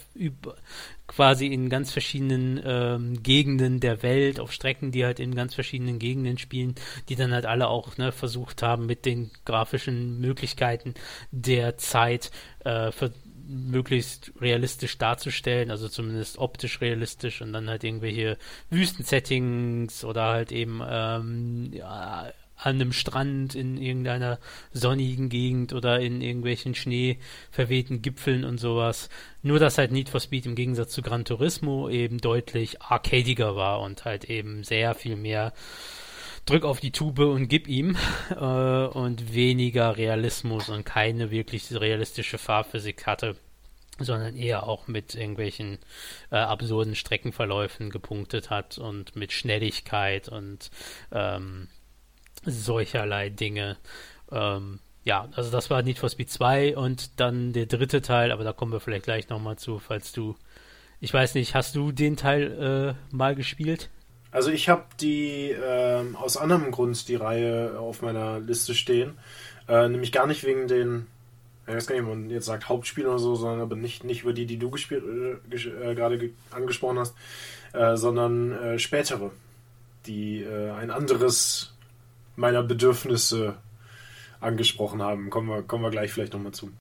Speaker 2: quasi in ganz verschiedenen ähm, Gegenden der Welt, auf Strecken, die halt in ganz verschiedenen Gegenden spielen, die dann halt alle auch ne, versucht haben, mit den grafischen Möglichkeiten der Zeit äh, für möglichst realistisch darzustellen, also zumindest optisch realistisch und dann halt irgendwelche Wüstensettings oder halt eben ähm, ja, an einem Strand in irgendeiner sonnigen Gegend oder in irgendwelchen schneeverwehten Gipfeln und sowas. Nur, dass halt Need for Speed im Gegensatz zu Gran Turismo eben deutlich arcadiger war und halt eben sehr viel mehr drück auf die Tube und gib ihm äh, und weniger Realismus und keine wirklich realistische Fahrphysik hatte sondern eher auch mit irgendwelchen äh, absurden Streckenverläufen gepunktet hat und mit Schnelligkeit und ähm, solcherlei Dinge. Ähm, ja, also das war Need for Speed 2 und dann der dritte Teil, aber da kommen wir vielleicht gleich nochmal zu, falls du, ich weiß nicht, hast du den Teil äh, mal gespielt?
Speaker 1: Also ich habe die äh, aus anderem Grund die Reihe auf meiner Liste stehen, äh, nämlich gar nicht wegen den, ich weiß gar nicht, man jetzt sagt Hauptspiel oder so, sondern aber nicht, nicht über die, die du gespielt, äh, äh gerade angesprochen hast, äh, sondern spätere, die ein anderes meiner Bedürfnisse angesprochen haben. Kommen wir, kommen wir gleich vielleicht nochmal zu.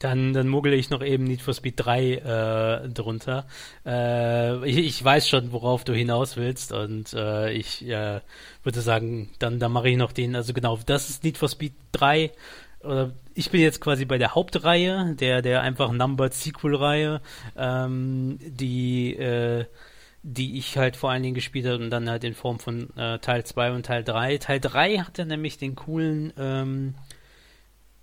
Speaker 2: Dann, dann muggel ich noch eben Need for Speed 3 äh, drunter. Äh, ich, ich, weiß schon, worauf du hinaus willst und äh, ich äh, würde sagen, dann, dann mache ich noch den, also genau, das ist Need for Speed 3. Oder ich bin jetzt quasi bei der Hauptreihe, der, der einfach Numbered Sequel-Reihe, ähm, die äh, die ich halt vor allen Dingen gespielt habe und dann halt in Form von äh, Teil 2 und Teil 3. Teil 3 hatte nämlich den coolen ähm,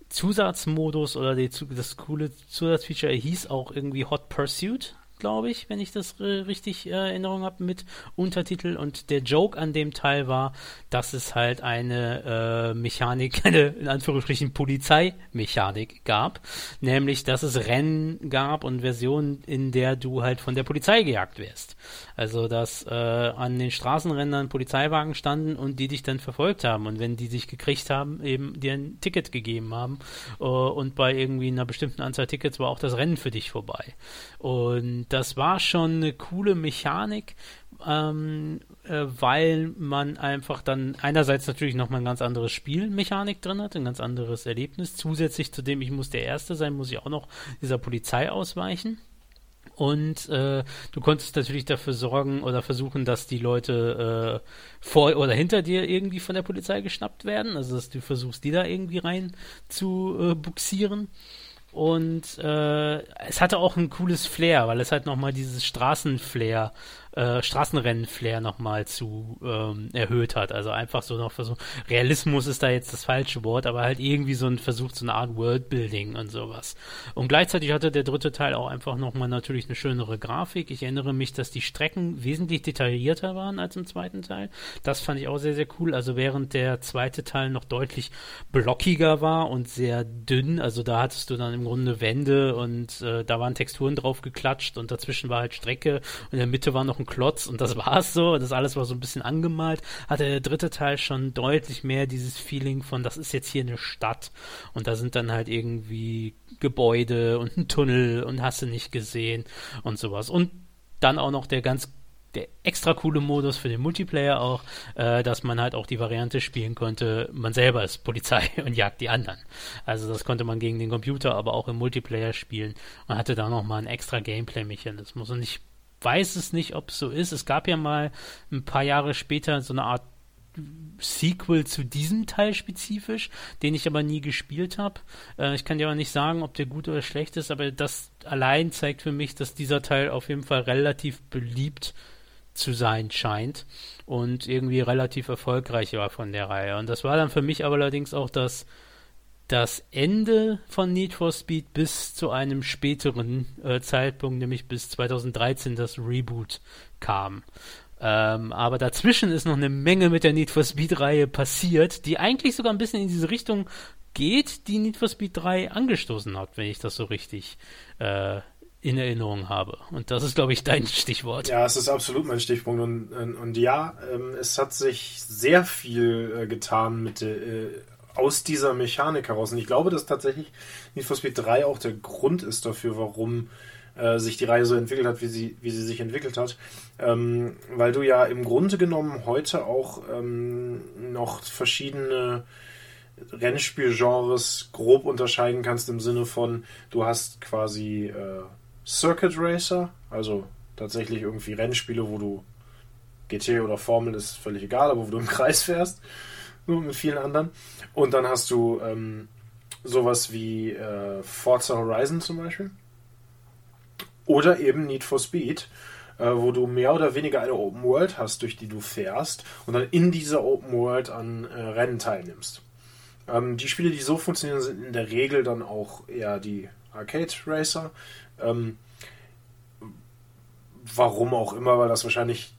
Speaker 2: Zusatzmodus oder die, das coole Zusatzfeature hieß auch irgendwie Hot Pursuit glaube ich, wenn ich das richtig äh, Erinnerung habe, mit Untertitel. Und der Joke an dem Teil war, dass es halt eine äh, Mechanik, eine in Anführungsstrichen Polizeimechanik gab. Nämlich, dass es Rennen gab und Versionen, in der du halt von der Polizei gejagt wirst. Also, dass äh, an den Straßenrändern Polizeiwagen standen und die dich dann verfolgt haben. Und wenn die dich gekriegt haben, eben dir ein Ticket gegeben haben. Uh, und bei irgendwie einer bestimmten Anzahl Tickets war auch das Rennen für dich vorbei. Und das war schon eine coole Mechanik, ähm, äh, weil man einfach dann einerseits natürlich nochmal ein ganz anderes Spielmechanik drin hat, ein ganz anderes Erlebnis. Zusätzlich zu dem, ich muss der Erste sein, muss ich auch noch dieser Polizei ausweichen. Und äh, du konntest natürlich dafür sorgen oder versuchen, dass die Leute äh, vor oder hinter dir irgendwie von der Polizei geschnappt werden. Also dass du versuchst, die da irgendwie rein zu äh, buxieren. Und äh, es hatte auch ein cooles Flair, weil es halt nochmal dieses Straßenflair äh, Straßenrennen-Flair nochmal zu ähm, erhöht hat. Also einfach so noch Versuch. Realismus ist da jetzt das falsche Wort, aber halt irgendwie so ein Versuch, so eine Art Worldbuilding und sowas. Und gleichzeitig hatte der dritte Teil auch einfach nochmal natürlich eine schönere Grafik. Ich erinnere mich, dass die Strecken wesentlich detaillierter waren als im zweiten Teil. Das fand ich auch sehr, sehr cool. Also während der zweite Teil noch deutlich blockiger war und sehr dünn, also da hattest du dann im Grunde Wände und äh, da waren Texturen drauf geklatscht und dazwischen war halt Strecke und in der Mitte war noch ein Klotz und das war's so. Das alles war so ein bisschen angemalt. Hatte der dritte Teil schon deutlich mehr dieses Feeling von, das ist jetzt hier eine Stadt und da sind dann halt irgendwie Gebäude und ein Tunnel und hast du nicht gesehen und sowas. Und dann auch noch der ganz der extra coole Modus für den Multiplayer auch, äh, dass man halt auch die Variante spielen konnte, man selber ist Polizei und jagt die anderen. Also das konnte man gegen den Computer, aber auch im Multiplayer spielen und hatte da nochmal einen extra Gameplay-Mechanismus. Und ich weiß es nicht, ob es so ist. Es gab ja mal ein paar Jahre später so eine Art Sequel zu diesem Teil spezifisch, den ich aber nie gespielt habe. Äh, ich kann dir auch nicht sagen, ob der gut oder schlecht ist, aber das allein zeigt für mich, dass dieser Teil auf jeden Fall relativ beliebt zu sein scheint und irgendwie relativ erfolgreich war von der Reihe. Und das war dann für mich aber allerdings auch das das Ende von Need for Speed bis zu einem späteren äh, Zeitpunkt, nämlich bis 2013 das Reboot kam. Ähm, aber dazwischen ist noch eine Menge mit der Need for Speed-Reihe passiert, die eigentlich sogar ein bisschen in diese Richtung geht, die Need for Speed 3 angestoßen hat, wenn ich das so richtig äh, in Erinnerung habe. Und das ist, glaube ich, dein Stichwort.
Speaker 1: Ja, es ist absolut mein Stichpunkt. Und, und, und ja, ähm, es hat sich sehr viel äh, getan mit äh, aus dieser Mechanik heraus. Und ich glaube, dass tatsächlich Need for Speed 3 auch der Grund ist dafür, warum äh, sich die Reihe so entwickelt hat, wie sie, wie sie sich entwickelt hat. Ähm, weil du ja im Grunde genommen heute auch ähm, noch verschiedene Rennspielgenres grob unterscheiden kannst im Sinne von, du hast quasi äh, Circuit Racer, also tatsächlich irgendwie Rennspiele, wo du GT oder Formel ist völlig egal, aber wo du im Kreis fährst, mit vielen anderen. Und dann hast du ähm, sowas wie äh, Forza Horizon zum Beispiel. Oder eben Need for Speed, äh, wo du mehr oder weniger eine Open World hast, durch die du fährst und dann in dieser Open World an äh, Rennen teilnimmst. Ähm, die Spiele, die so funktionieren, sind in der Regel dann auch eher die Arcade Racer. Ähm, warum auch immer, weil das wahrscheinlich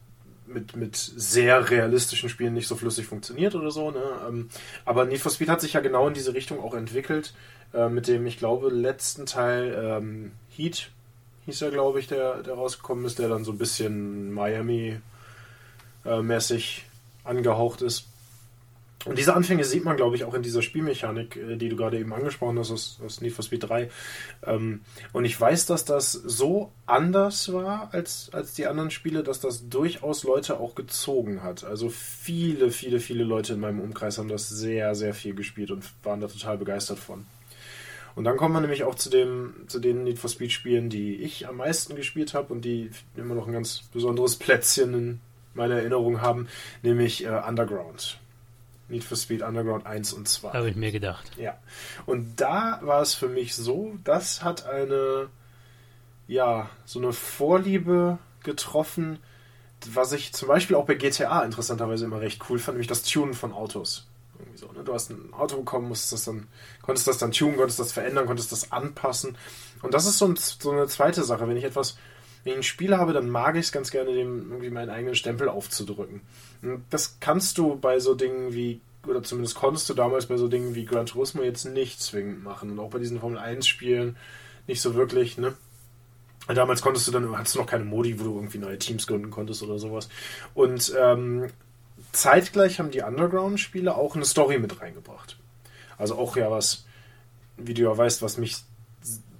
Speaker 1: mit, mit sehr realistischen Spielen nicht so flüssig funktioniert oder so. Ne? Ähm, aber Need for Speed hat sich ja genau in diese Richtung auch entwickelt. Äh, mit dem, ich glaube, letzten Teil ähm, Heat hieß er, glaube ich, der, der rausgekommen ist, der dann so ein bisschen Miami-mäßig äh, angehaucht ist. Und diese Anfänge sieht man, glaube ich, auch in dieser Spielmechanik, äh, die du gerade eben angesprochen hast, aus, aus Need for Speed 3. Ähm, und ich weiß, dass das so anders war als, als die anderen Spiele, dass das durchaus Leute auch gezogen hat. Also viele, viele, viele Leute in meinem Umkreis haben das sehr, sehr viel gespielt und waren da total begeistert von. Und dann kommen wir nämlich auch zu, dem, zu den Need for Speed Spielen, die ich am meisten gespielt habe und die immer noch ein ganz besonderes Plätzchen in meiner Erinnerung haben, nämlich äh, Underground. Need for Speed Underground 1 und 2.
Speaker 2: Habe ich mir gedacht.
Speaker 1: Ja. Und da war es für mich so, das hat eine, ja, so eine Vorliebe getroffen, was ich zum Beispiel auch bei GTA interessanterweise immer recht cool fand, nämlich das Tunen von Autos. Irgendwie so, ne? Du hast ein Auto bekommen, musstest das dann, konntest das dann tunen, konntest das verändern, konntest das anpassen. Und das ist so, ein, so eine zweite Sache. Wenn ich etwas, wenn ich ein Spiel habe, dann mag ich es ganz gerne, dem irgendwie meinen eigenen Stempel aufzudrücken. Das kannst du bei so Dingen wie, oder zumindest konntest du damals bei so Dingen wie Gran Turismo jetzt nicht zwingend machen. Und auch bei diesen Formel 1 Spielen nicht so wirklich, ne? Damals konntest du dann, hattest du noch keine Modi, wo du irgendwie neue Teams gründen konntest oder sowas. Und ähm, zeitgleich haben die Underground-Spiele auch eine Story mit reingebracht. Also auch ja was, wie du ja weißt, was mich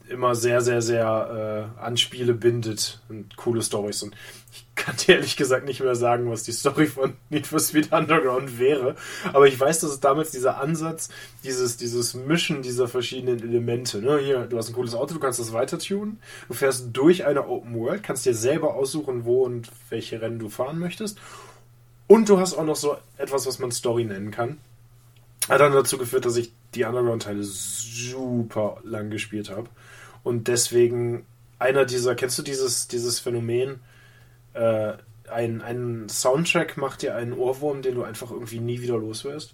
Speaker 1: immer sehr, sehr, sehr äh, an Spiele bindet und coole Stories. Und ich kann dir ehrlich gesagt nicht mehr sagen, was die Story von Need for Speed Underground wäre. Aber ich weiß, dass es damals dieser Ansatz, dieses, dieses Mischen dieser verschiedenen Elemente, ne? Hier, du hast ein cooles Auto, du kannst das weiter tunen. Du fährst durch eine Open World, kannst dir selber aussuchen, wo und welche Rennen du fahren möchtest. Und du hast auch noch so etwas, was man Story nennen kann. Hat dann dazu geführt, dass ich die Underground-Teile super lang gespielt habe und deswegen einer dieser, kennst du dieses, dieses Phänomen, äh, ein, ein Soundtrack macht dir einen Ohrwurm, den du einfach irgendwie nie wieder los wirst.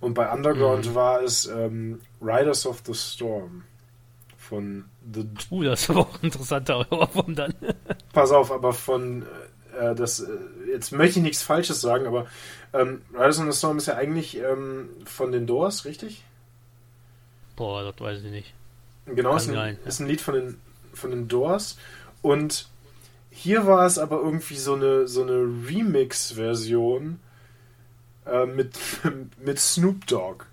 Speaker 1: Und bei Underground mhm. war es ähm, Riders of the Storm von The.
Speaker 2: Uh, das war auch ein interessanter Ohrwurm dann.
Speaker 1: Pass auf, aber von äh, das. Äh, jetzt möchte ich nichts Falsches sagen, aber ähm, Riders of the Storm ist ja eigentlich ähm, von den Doors, richtig?
Speaker 2: Boah, das weiß ich nicht.
Speaker 1: Genau, ist ein, ist ein Lied von den, von den Doors. Und hier war es aber irgendwie so eine, so eine Remix-Version äh, mit, mit Snoop Dogg.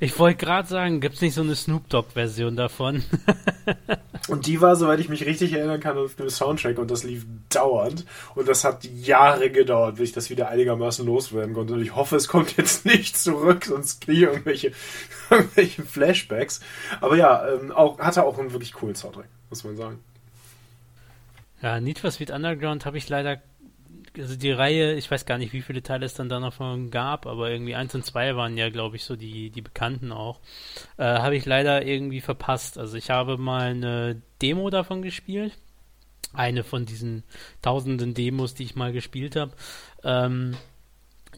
Speaker 2: Ich wollte gerade sagen, gibt es nicht so eine Snoop Dogg-Version davon?
Speaker 1: und die war, soweit ich mich richtig erinnern kann, auf dem Soundtrack und das lief dauernd. Und das hat Jahre gedauert, bis ich das wieder einigermaßen loswerden konnte. Und ich hoffe, es kommt jetzt nicht zurück, sonst kriege ich irgendwelche, irgendwelche Flashbacks. Aber ja, ähm, auch, hatte auch einen wirklich coolen Soundtrack, muss man sagen.
Speaker 2: Ja, Need for Speed Underground habe ich leider also die Reihe, ich weiß gar nicht, wie viele Teile es dann da noch gab, aber irgendwie eins und zwei waren ja, glaube ich, so die, die bekannten auch. Äh, habe ich leider irgendwie verpasst. Also ich habe mal eine Demo davon gespielt. Eine von diesen tausenden Demos, die ich mal gespielt habe. Ähm,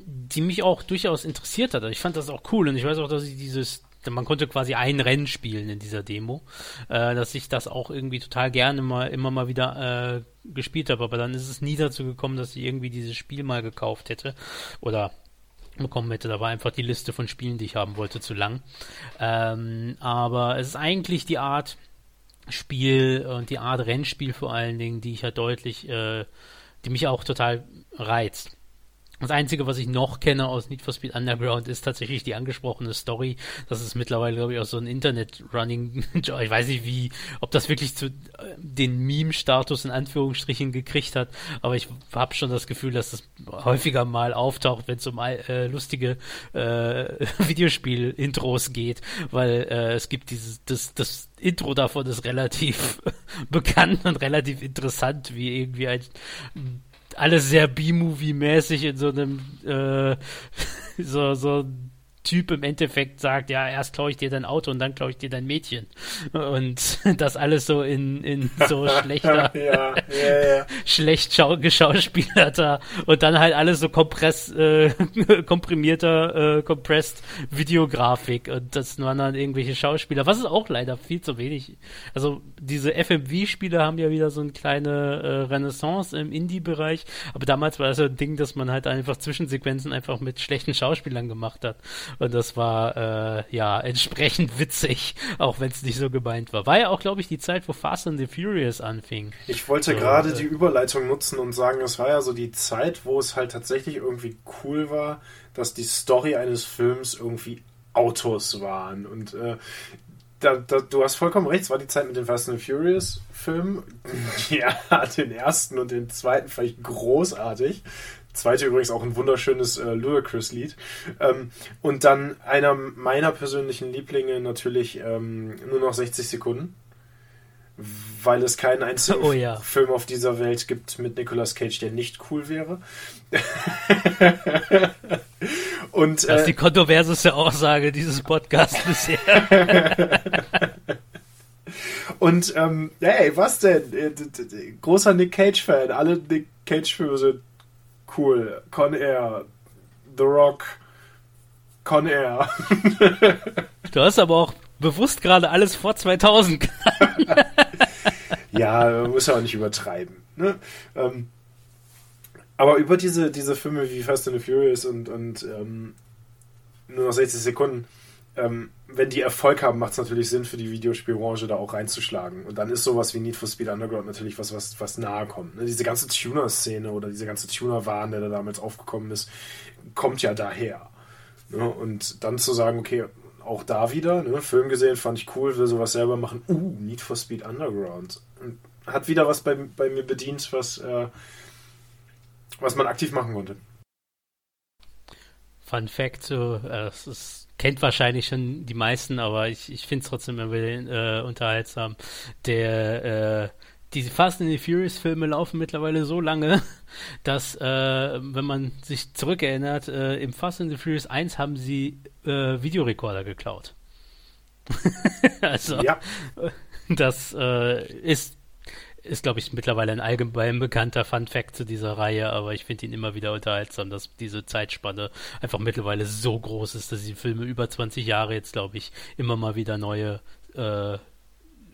Speaker 2: die mich auch durchaus interessiert hat. Also ich fand das auch cool und ich weiß auch, dass ich dieses man konnte quasi ein Rennen spielen in dieser Demo, äh, dass ich das auch irgendwie total gerne mal immer mal wieder äh, gespielt habe, aber dann ist es nie dazu gekommen, dass ich irgendwie dieses Spiel mal gekauft hätte oder bekommen hätte. Da war einfach die Liste von Spielen, die ich haben wollte, zu lang. Ähm, aber es ist eigentlich die Art Spiel und die Art Rennspiel vor allen Dingen, die ich ja deutlich, äh, die mich auch total reizt. Das Einzige, was ich noch kenne aus Need for Speed Underground, ist tatsächlich die angesprochene Story. Das ist mittlerweile, glaube ich, auch so ein Internet-Running. Ich weiß nicht, wie, ob das wirklich zu äh, den Meme-Status in Anführungsstrichen gekriegt hat, aber ich habe schon das Gefühl, dass das häufiger mal auftaucht, wenn es um äh, lustige äh, Videospiel-Intros geht, weil äh, es gibt dieses, das, das Intro davon ist relativ bekannt und relativ interessant, wie irgendwie ein alles sehr B-Movie-mäßig in so einem äh, so, so Typ im Endeffekt sagt, ja, erst klaue ich dir dein Auto und dann klaue ich dir dein Mädchen. Und das alles so in, in so schlechter, ja, ja, ja. schlecht schau geschauspielerter und dann halt alles so kompress, äh, komprimierter, äh, compressed Videografik und das waren dann irgendwelche Schauspieler, was ist auch leider viel zu wenig. Also diese FMV-Spiele haben ja wieder so eine kleine äh, Renaissance im Indie-Bereich, aber damals war das so ein Ding, dass man halt einfach Zwischensequenzen einfach mit schlechten Schauspielern gemacht hat. Und das war äh, ja entsprechend witzig, auch wenn es nicht so gemeint war. War ja auch, glaube ich, die Zeit, wo Fast and the Furious anfing.
Speaker 1: Ich wollte so, gerade äh, die Überleitung nutzen und sagen, es war ja so die Zeit, wo es halt tatsächlich irgendwie cool war, dass die Story eines Films irgendwie Autos waren. Und äh, da, da, du hast vollkommen recht, es war die Zeit mit den Fast and Furious Filmen. Ja, den ersten und den zweiten fand ich großartig. Zweite übrigens auch ein wunderschönes äh, Ludacris-Lied. Ähm, und dann einer meiner persönlichen Lieblinge natürlich ähm, nur noch 60 Sekunden. Weil es keinen einzigen
Speaker 2: oh, ja.
Speaker 1: Film auf dieser Welt gibt mit Nicolas Cage, der nicht cool wäre.
Speaker 2: und, das ist äh, die kontroverseste Aussage dieses Podcasts bisher.
Speaker 1: Und ähm, hey, was denn? Äh, großer Nick Cage-Fan. Alle Nick Cage-Filme sind cool. Con Air, The Rock, Con Air.
Speaker 2: du hast aber auch bewusst gerade alles vor 2000
Speaker 1: Ja, muss ja auch nicht übertreiben. Ne? Ähm, aber über diese, diese Filme wie Fast and the Furious und, und ähm, nur noch 60 Sekunden ähm, wenn die Erfolg haben, macht es natürlich Sinn für die Videospielbranche da auch reinzuschlagen. Und dann ist sowas wie Need for Speed Underground natürlich was, was, was nahe kommt. Ne? Diese ganze Tuner-Szene oder diese ganze Tuner-Wahn, der da damals aufgekommen ist, kommt ja daher. Ne? Und dann zu sagen, okay, auch da wieder, ne? Film gesehen, fand ich cool, will sowas selber machen. Uh, Need for Speed Underground. Und hat wieder was bei, bei mir bedient, was, äh, was man aktiv machen konnte.
Speaker 2: Fun Fact, so, äh, es ist kennt wahrscheinlich schon die meisten, aber ich, ich finde es trotzdem immer wieder äh, unterhaltsam. Der, äh, diese Fast and the Furious Filme laufen mittlerweile so lange, dass, äh, wenn man sich zurückerinnert, äh, im Fast and the Furious 1 haben sie äh, Videorekorder geklaut. also, ja. das äh, ist ist, glaube ich, mittlerweile ein allgemein bekannter Fun Fact zu dieser Reihe, aber ich finde ihn immer wieder unterhaltsam, dass diese Zeitspanne einfach mittlerweile so groß ist, dass die Filme über 20 Jahre jetzt, glaube ich, immer mal wieder neue äh,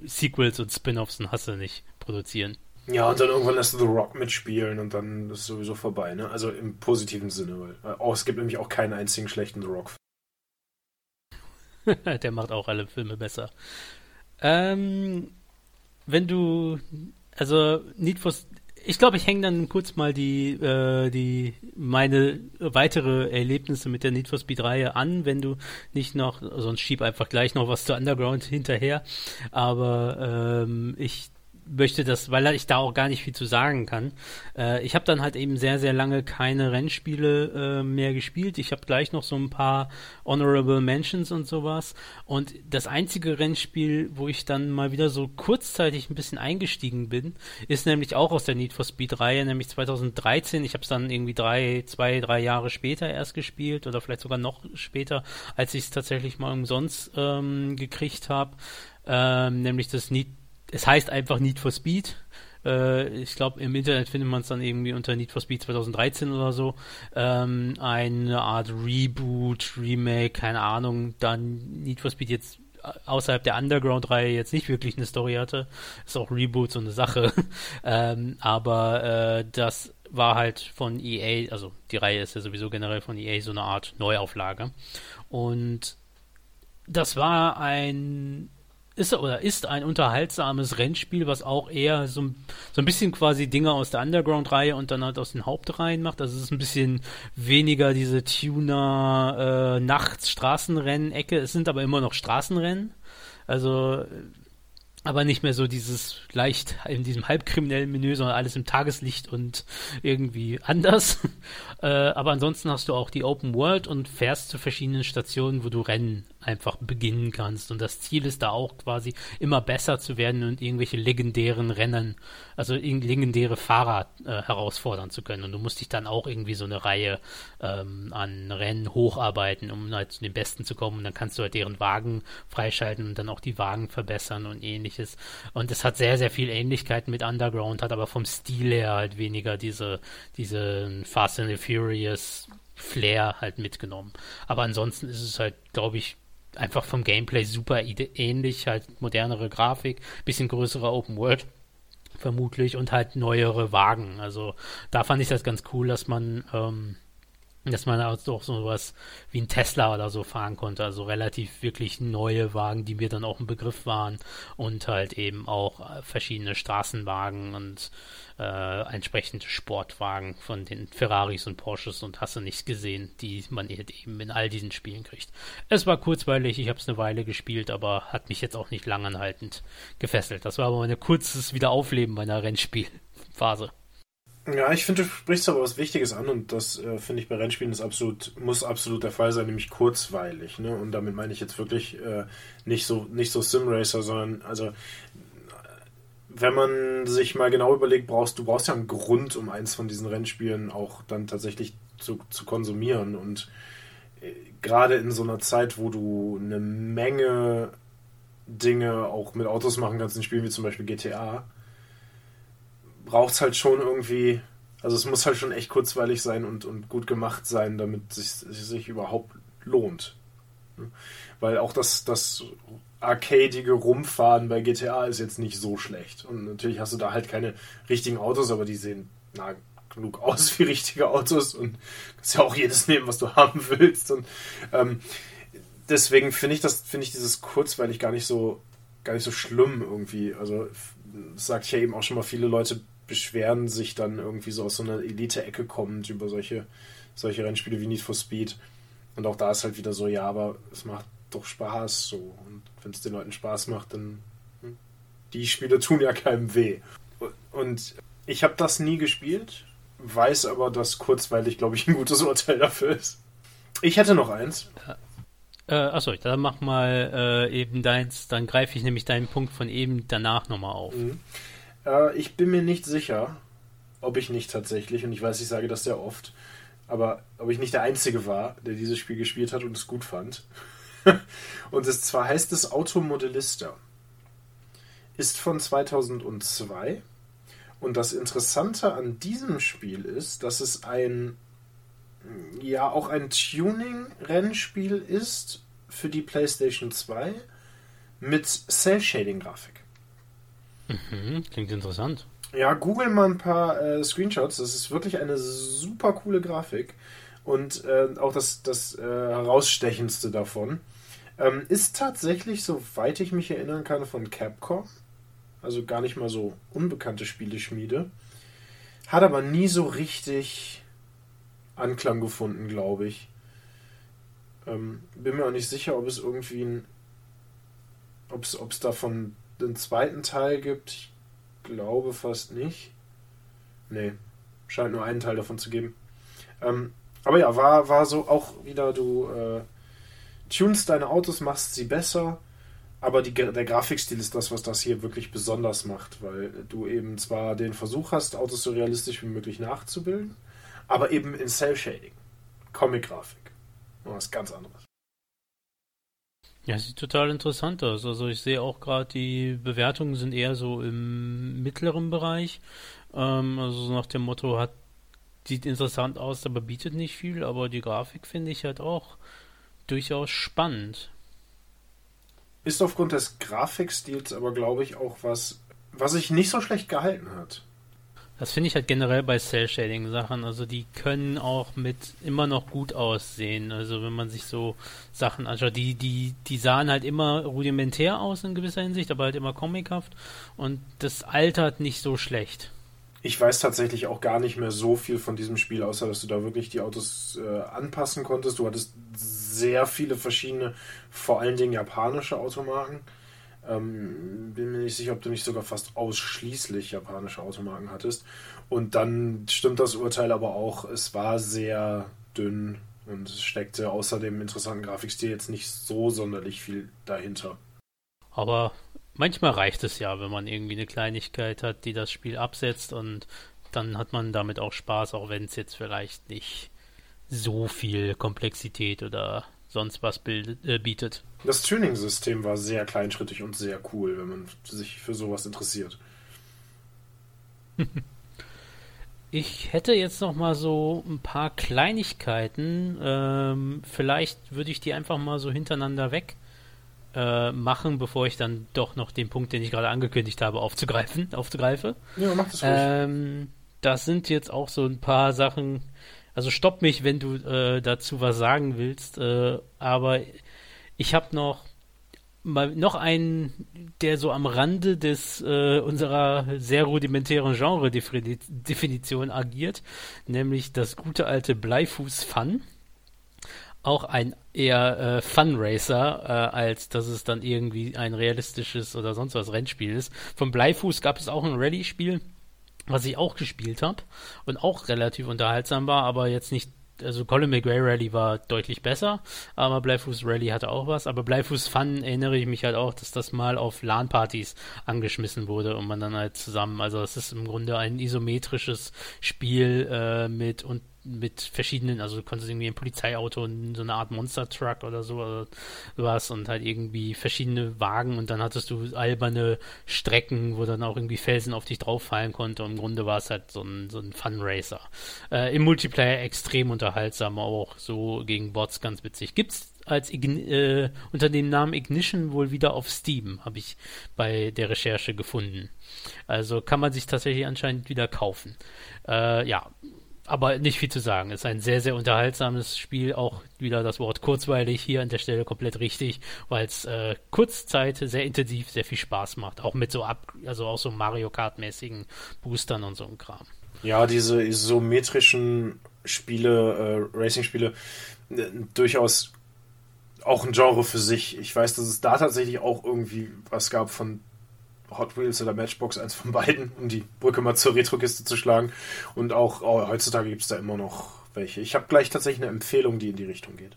Speaker 2: Sequels und Spin-offs und Hasse nicht produzieren.
Speaker 1: Ja, und dann irgendwann lässt du The Rock mitspielen und dann ist es sowieso vorbei, ne? Also im positiven Sinne, weil oh, es gibt nämlich auch keinen einzigen schlechten The Rock.
Speaker 2: Der macht auch alle Filme besser. Ähm, wenn du also Need for ich glaube, ich hänge dann kurz mal die, äh, die meine weitere Erlebnisse mit der Need for Speed Reihe an, wenn du nicht noch, sonst schieb einfach gleich noch was zu Underground hinterher. Aber ähm, ich möchte das, weil ich da auch gar nicht viel zu sagen kann. Äh, ich habe dann halt eben sehr, sehr lange keine Rennspiele äh, mehr gespielt. Ich habe gleich noch so ein paar Honorable Mentions und sowas. Und das einzige Rennspiel, wo ich dann mal wieder so kurzzeitig ein bisschen eingestiegen bin, ist nämlich auch aus der Need for Speed Reihe, nämlich 2013. Ich habe es dann irgendwie drei, zwei, drei Jahre später erst gespielt oder vielleicht sogar noch später, als ich es tatsächlich mal umsonst ähm, gekriegt habe. Ähm, nämlich das Need es heißt einfach Need for Speed. Äh, ich glaube, im Internet findet man es dann irgendwie unter Need for Speed 2013 oder so. Ähm, eine Art Reboot, Remake, keine Ahnung. Dann Need for Speed jetzt außerhalb der Underground-Reihe jetzt nicht wirklich eine Story hatte. Ist auch Reboot so eine Sache. ähm, aber äh, das war halt von EA, also die Reihe ist ja sowieso generell von EA so eine Art Neuauflage. Und das war ein ist oder ist ein unterhaltsames Rennspiel, was auch eher so, so ein bisschen quasi Dinge aus der Underground-Reihe und dann halt aus den Hauptreihen macht. Also es ist ein bisschen weniger diese Tuner äh, nachts Straßenrennen-Ecke. Es sind aber immer noch Straßenrennen. Also aber nicht mehr so dieses leicht in diesem halbkriminellen Menü, sondern alles im Tageslicht und irgendwie anders. äh, aber ansonsten hast du auch die Open World und fährst zu verschiedenen Stationen, wo du Rennen einfach beginnen kannst. Und das Ziel ist da auch quasi immer besser zu werden und irgendwelche legendären Rennen, also legendäre Fahrer äh, herausfordern zu können. Und du musst dich dann auch irgendwie so eine Reihe ähm, an Rennen hocharbeiten, um halt zu den Besten zu kommen. Und dann kannst du halt deren Wagen freischalten und dann auch die Wagen verbessern und ähnliches. Und es hat sehr, sehr viel Ähnlichkeiten mit Underground, hat aber vom Stil her halt weniger diese, diese Fast and the Furious Flair halt mitgenommen. Aber ansonsten ist es halt, glaube ich, einfach vom Gameplay super ähnlich, halt modernere Grafik, bisschen größere Open World vermutlich und halt neuere Wagen. Also da fand ich das ganz cool, dass man ähm, dass man auch so was wie ein Tesla oder so fahren konnte, also relativ wirklich neue Wagen, die mir dann auch ein Begriff waren und halt eben auch äh, verschiedene Straßenwagen und äh, entsprechende Sportwagen von den Ferraris und Porsches und hast du nicht gesehen, die man eben in all diesen Spielen kriegt. Es war kurzweilig, ich habe es eine Weile gespielt, aber hat mich jetzt auch nicht langanhaltend gefesselt. Das war aber ein kurzes Wiederaufleben meiner Rennspielphase.
Speaker 1: Ja, ich finde, du sprichst aber was Wichtiges an und das äh, finde ich bei Rennspielen ist absolut, muss absolut der Fall sein, nämlich kurzweilig. Ne? Und damit meine ich jetzt wirklich äh, nicht so nicht so Simracer, sondern also wenn man sich mal genau überlegt, brauchst du brauchst ja einen Grund, um eins von diesen Rennspielen auch dann tatsächlich zu, zu konsumieren. Und äh, gerade in so einer Zeit, wo du eine Menge Dinge auch mit Autos machen kannst, in Spielen wie zum Beispiel GTA, braucht es halt schon irgendwie, also es muss halt schon echt kurzweilig sein und, und gut gemacht sein, damit es sich, sich überhaupt lohnt. Weil auch das, das arcadige Rumfahren bei GTA ist jetzt nicht so schlecht. Und natürlich hast du da halt keine richtigen Autos, aber die sehen na, genug aus wie richtige Autos und kannst ja auch jedes nehmen, was du haben willst. Und ähm, deswegen finde ich das, finde ich dieses kurzweilig gar nicht so, gar nicht so schlimm irgendwie. Also das sagte ich ja eben auch schon mal, viele Leute beschweren sich dann irgendwie so aus so einer Elite-Ecke kommend über solche, solche Rennspiele wie Need for Speed. Und auch da ist halt wieder so, ja, aber es macht doch Spaß so. Und wenn es den Leuten Spaß macht, dann hm, die Spiele tun ja keinem weh. Und ich habe das nie gespielt, weiß aber, dass kurzweilig, glaube ich, ein gutes Urteil dafür ist. Ich hätte noch eins.
Speaker 2: Äh, achso, dann mach mal äh, eben deins, dann greife ich nämlich deinen Punkt von eben danach nochmal auf. Mhm.
Speaker 1: Äh, ich bin mir nicht sicher, ob ich nicht tatsächlich, und ich weiß, ich sage das sehr oft, aber ob ich nicht der Einzige war, der dieses Spiel gespielt hat und es gut fand. und es zwar heißt es Automodellista. Ist von 2002. Und das Interessante an diesem Spiel ist, dass es ein, ja, auch ein Tuning-Rennspiel ist für die PlayStation 2 mit Cell-Shading-Grafik.
Speaker 2: Mhm, klingt interessant.
Speaker 1: Ja, google mal ein paar äh, Screenshots. Das ist wirklich eine super coole Grafik. Und äh, auch das, das äh, herausstechendste davon ähm, ist tatsächlich, soweit ich mich erinnern kann, von Capcom. Also gar nicht mal so unbekannte Spieleschmiede. Hat aber nie so richtig Anklang gefunden, glaube ich. Ähm, bin mir auch nicht sicher, ob es irgendwie ein. Ob es davon einen zweiten Teil gibt. Ich glaube fast nicht. Nee, scheint nur einen Teil davon zu geben. Ähm, aber ja, war, war so auch wieder, du äh, tunst deine Autos, machst sie besser, aber die, der Grafikstil ist das, was das hier wirklich besonders macht, weil du eben zwar den Versuch hast, Autos so realistisch wie möglich nachzubilden, aber eben in Cell-Shading, Comic-Grafik. Was ganz anderes.
Speaker 2: Ja, sieht total interessant aus. Also ich sehe auch gerade, die Bewertungen sind eher so im mittleren Bereich. Ähm, also so nach dem Motto hat sieht interessant aus, aber bietet nicht viel, aber die Grafik finde ich halt auch durchaus spannend.
Speaker 1: ist aufgrund des Grafikstils aber, glaube ich, auch was, was sich nicht so schlecht gehalten hat.
Speaker 2: Das finde ich halt generell bei Cell-Shading-Sachen. Also die können auch mit immer noch gut aussehen. Also wenn man sich so Sachen anschaut, die, die, die sahen halt immer rudimentär aus in gewisser Hinsicht, aber halt immer comichaft. Und das altert nicht so schlecht.
Speaker 1: Ich weiß tatsächlich auch gar nicht mehr so viel von diesem Spiel, außer dass du da wirklich die Autos äh, anpassen konntest. Du hattest sehr viele verschiedene, vor allen Dingen japanische Automarken. Ähm, bin mir nicht sicher, ob du nicht sogar fast ausschließlich japanische Automarken hattest. Und dann stimmt das Urteil aber auch, es war sehr dünn und es steckte außer dem interessanten Grafikstil jetzt nicht so sonderlich viel dahinter.
Speaker 2: Aber manchmal reicht es ja, wenn man irgendwie eine Kleinigkeit hat, die das Spiel absetzt und dann hat man damit auch Spaß, auch wenn es jetzt vielleicht nicht so viel Komplexität oder sonst was bildet, äh, bietet.
Speaker 1: Das Tuning-System war sehr kleinschrittig und sehr cool, wenn man sich für sowas interessiert.
Speaker 2: Ich hätte jetzt noch mal so ein paar Kleinigkeiten. Ähm, vielleicht würde ich die einfach mal so hintereinander weg äh, machen, bevor ich dann doch noch den Punkt, den ich gerade angekündigt habe, aufzugreifen, aufzugreife.
Speaker 1: Ja, mach das ruhig.
Speaker 2: Ähm, das sind jetzt auch so ein paar Sachen, also stopp mich, wenn du äh, dazu was sagen willst. Äh, aber ich habe noch mal noch einen, der so am Rande des äh, unserer sehr rudimentären Genre-Definition agiert, nämlich das gute alte Bleifuß Fun. Auch ein eher äh, Fun-Racer, äh, als dass es dann irgendwie ein realistisches oder sonst was Rennspiel ist. Vom Bleifuß gab es auch ein Rallye-Spiel was ich auch gespielt habe und auch relativ unterhaltsam war, aber jetzt nicht also Colin McRae Rally war deutlich besser, aber Bleifuß Rally hatte auch was. Aber Bleifuß Fun erinnere ich mich halt auch, dass das mal auf LAN-Partys angeschmissen wurde und man dann halt zusammen, also es ist im Grunde ein isometrisches Spiel äh, mit und mit verschiedenen, also du konntest irgendwie ein Polizeiauto und so eine Art Monster Truck oder so oder was und halt irgendwie verschiedene Wagen und dann hattest du alberne Strecken, wo dann auch irgendwie Felsen auf dich drauf fallen konnte und im Grunde war es halt so ein, so ein Fun Racer. Äh, Im Multiplayer extrem unterhaltsam, auch so gegen Bots ganz witzig. Gibt's als Ign äh, unter dem Namen Ignition wohl wieder auf Steam, habe ich bei der Recherche gefunden. Also kann man sich tatsächlich anscheinend wieder kaufen. Äh, ja, aber nicht viel zu sagen. Es ist ein sehr, sehr unterhaltsames Spiel. Auch wieder das Wort kurzweilig hier an der Stelle komplett richtig, weil es äh, Kurzzeit sehr intensiv, sehr viel Spaß macht. Auch mit so ab, also auch so Mario Kart-mäßigen Boostern und so ein Kram.
Speaker 1: Ja, diese isometrischen Spiele, äh, Racing-Spiele, äh, durchaus auch ein Genre für sich. Ich weiß, dass es da tatsächlich auch irgendwie was gab von Hot Wheels oder Matchbox, eins von beiden, um die Brücke mal zur Retro-Kiste zu schlagen. Und auch oh, heutzutage gibt es da immer noch welche. Ich habe gleich tatsächlich eine Empfehlung, die in die Richtung geht.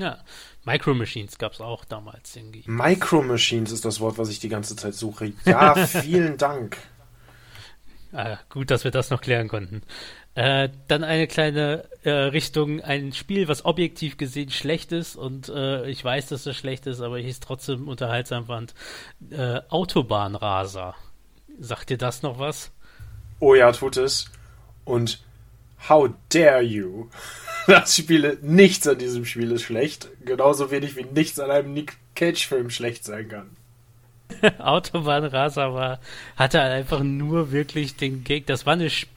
Speaker 2: Ja, Micro Machines gab es auch damals irgendwie.
Speaker 1: Micro Machines ist das Wort, was ich die ganze Zeit suche. Ja, vielen Dank.
Speaker 2: Ah, gut, dass wir das noch klären konnten. Äh, dann eine kleine äh, Richtung, ein Spiel, was objektiv gesehen schlecht ist und äh, ich weiß, dass es schlecht ist, aber ich es trotzdem unterhaltsam fand. Äh, Autobahnraser. Sagt dir das noch was?
Speaker 1: Oh ja, tut es. Und how dare you? Das Spiel, nichts an diesem Spiel ist schlecht. Genauso wenig wie nichts an einem Nick Cage-Film schlecht sein kann.
Speaker 2: Autobahnraser war, hatte einfach nur wirklich den Gag. Das war eine Sp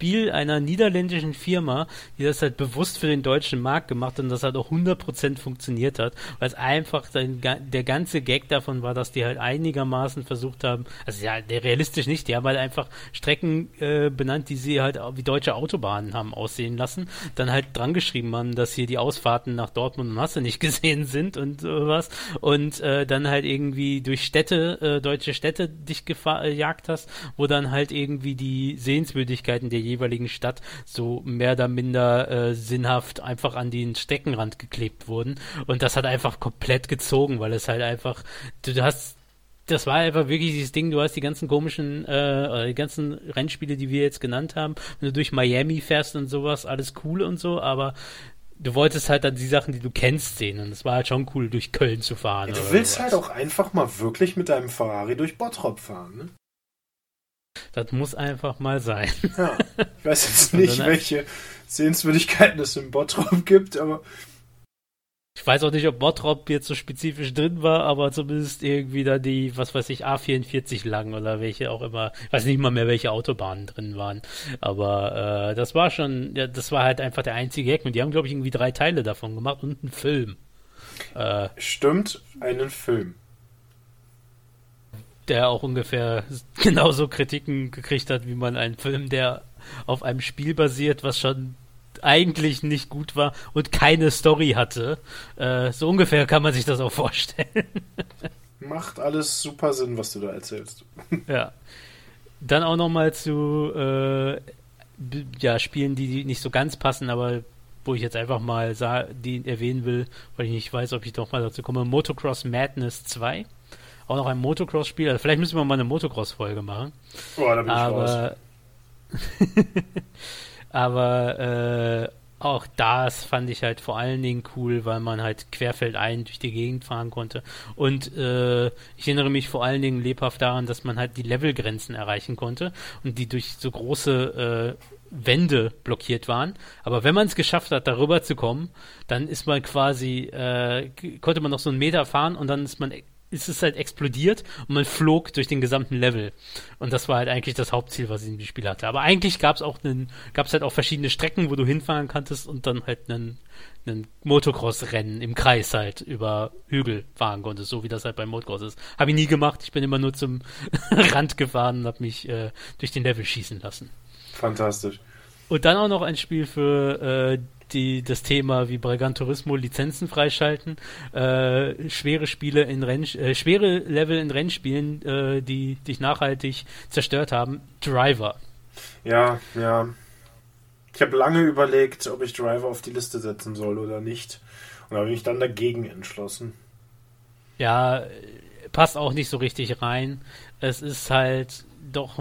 Speaker 2: Spiel einer niederländischen Firma, die das halt bewusst für den deutschen Markt gemacht hat und das halt auch 100% funktioniert hat, weil es einfach dann, der ganze Gag davon war, dass die halt einigermaßen versucht haben, also ja, realistisch nicht, die haben halt einfach Strecken äh, benannt, die sie halt wie deutsche Autobahnen haben aussehen lassen, dann halt dran geschrieben haben, dass hier die Ausfahrten nach Dortmund und Masse nicht gesehen sind und sowas und äh, dann halt irgendwie durch Städte, äh, deutsche Städte dich gejagt hast, wo dann halt irgendwie die Sehenswürdigkeiten der jeweiligen Stadt so mehr oder minder äh, sinnhaft einfach an den Steckenrand geklebt wurden. Und das hat einfach komplett gezogen, weil es halt einfach, du hast das war einfach wirklich dieses Ding, du hast die ganzen komischen, äh, die ganzen Rennspiele, die wir jetzt genannt haben, wenn du durch Miami fährst und sowas, alles cool und so, aber du wolltest halt dann die Sachen, die du kennst, sehen und es war halt schon cool, durch Köln zu fahren.
Speaker 1: Ja, du willst sowas. halt auch einfach mal wirklich mit deinem Ferrari durch Bottrop fahren, ne?
Speaker 2: Das muss einfach mal sein.
Speaker 1: Ja, ich weiß jetzt nicht, welche Sehenswürdigkeiten es im Bottrop gibt, aber.
Speaker 2: Ich weiß auch nicht, ob Bottrop jetzt so spezifisch drin war, aber zumindest irgendwie da die, was weiß ich, A44 lang oder welche auch immer. Ich weiß nicht mal mehr, welche Autobahnen drin waren. Aber äh, das war schon, ja, das war halt einfach der einzige Hack. Und die haben, glaube ich, irgendwie drei Teile davon gemacht und einen Film.
Speaker 1: Äh, Stimmt, einen Film.
Speaker 2: Der auch ungefähr genauso Kritiken gekriegt hat, wie man einen Film, der auf einem Spiel basiert, was schon eigentlich nicht gut war und keine Story hatte. Äh, so ungefähr kann man sich das auch vorstellen.
Speaker 1: Macht alles super Sinn, was du da erzählst.
Speaker 2: ja. Dann auch nochmal zu äh, ja, Spielen, die nicht so ganz passen, aber wo ich jetzt einfach mal die erwähnen will, weil ich nicht weiß, ob ich doch mal dazu komme. Motocross Madness 2. Auch noch ein Motocross-Spiel. Also vielleicht müssen wir mal eine Motocross-Folge machen.
Speaker 1: Boah, da bin aber,
Speaker 2: ich raus. Aber äh, auch das fand ich halt vor allen Dingen cool, weil man halt querfeldein durch die Gegend fahren konnte. Und äh, ich erinnere mich vor allen Dingen lebhaft daran, dass man halt die Levelgrenzen erreichen konnte und die durch so große äh, Wände blockiert waren. Aber wenn man es geschafft hat, darüber zu kommen, dann ist man quasi, äh, konnte man noch so einen Meter fahren und dann ist man ist es halt explodiert und man flog durch den gesamten Level. Und das war halt eigentlich das Hauptziel, was ich in dem Spiel hatte. Aber eigentlich gab es auch einen, gab es halt auch verschiedene Strecken, wo du hinfahren kanntest und dann halt einen, einen Motocross-Rennen im Kreis halt über Hügel fahren konntest, so wie das halt beim Motocross ist. Habe ich nie gemacht. Ich bin immer nur zum Rand gefahren und habe mich äh, durch den Level schießen lassen.
Speaker 1: Fantastisch.
Speaker 2: Und dann auch noch ein Spiel für äh, die, das Thema wie bei Gran Turismo Lizenzen freischalten, äh, schwere Spiele in Renn, äh, schwere Level in Rennspielen, äh, die dich nachhaltig zerstört haben. Driver.
Speaker 1: Ja, ja. Ich habe lange überlegt, ob ich Driver auf die Liste setzen soll oder nicht. Und habe mich dann dagegen entschlossen.
Speaker 2: Ja, passt auch nicht so richtig rein. Es ist halt doch